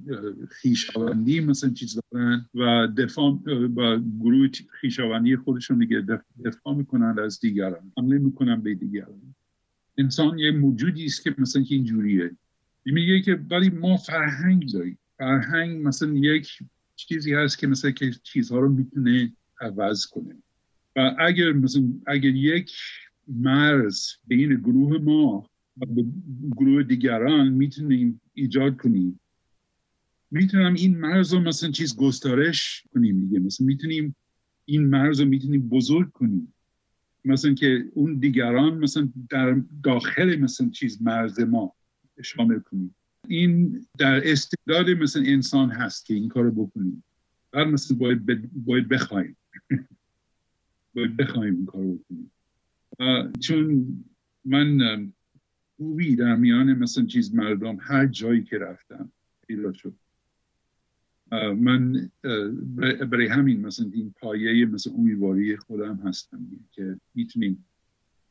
خیشاوندی مثلا چیز دارن و دفاع با گروه خیشاوندی خودشون دیگه دفاع می‌کنن از دیگران. حمله می‌کنن به دیگران. انسان یه موجودی است که مثلا که اینجوریه. میگه که ولی ما فرهنگ داریم. فرهنگ مثلا یک چیزی هست که مثلا که چیزها رو می‌تونه عوض کنه. و اگر مثلا اگر یک مرز بین گروه ما و گروه دیگران می‌تونیم ایجاد کنیم می‌تونم این مرز رو مثلا چیز گسترش کنیم دیگه. مثلا می‌تونیم این مرز رو می‌تونیم بزرگ کنیم. مثلا که اون دیگران مثلا در داخل مثلا چیز مرز ما شامل کنیم. این در استعداد مثلا انسان هست که این کار بکنیم. بعد مثلا باید, باید بخوایم. باید بخوایم این کار بکنیم. چون من خوبی در میان مثلا چیز مردم هر جایی که رفتم پیدا شد. من برای همین مثلا این پایه مثلا امیدواری خودم هستم که می‌تونیم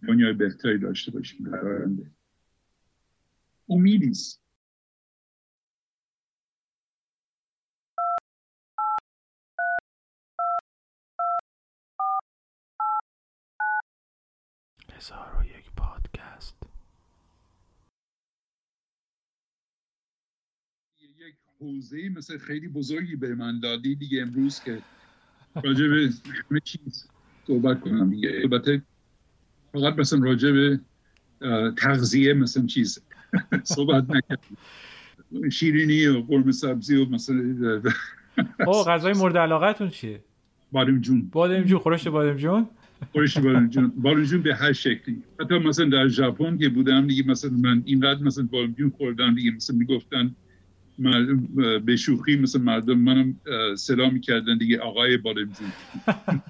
دنیای بهتری داشته باشیم در آینده. امیدیست هزار و یک پادکست یک حوزه مثل خیلی بزرگی به من دادی دیگه امروز که راجع به همه چیز صحبت کنم دیگه. البته فقط مثلا راجع به تغذیه مثلا چیز صحبت نکردم. شیرینی و قرم سبزی و مثلا او غذای مورد علاقتون چیه؟ بادم جون. بادم جون خورش بادم جون. خورش بادم جون. به هر شکلی. حتی مثلا در ژاپن که بودم دیگه مثلا من اینقدر مثلا بادم جون خوردم دیگه. مثلا می‌گفتن به شوخی مثل مردم منم صدا می‌کردن دیگه آقای بادم جون.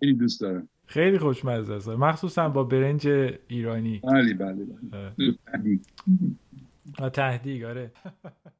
خیلی دوست دارم. خیلی خوشمزه است. مخصوصا با برنج ایرانی. بله بله بله. تهدیگ آره.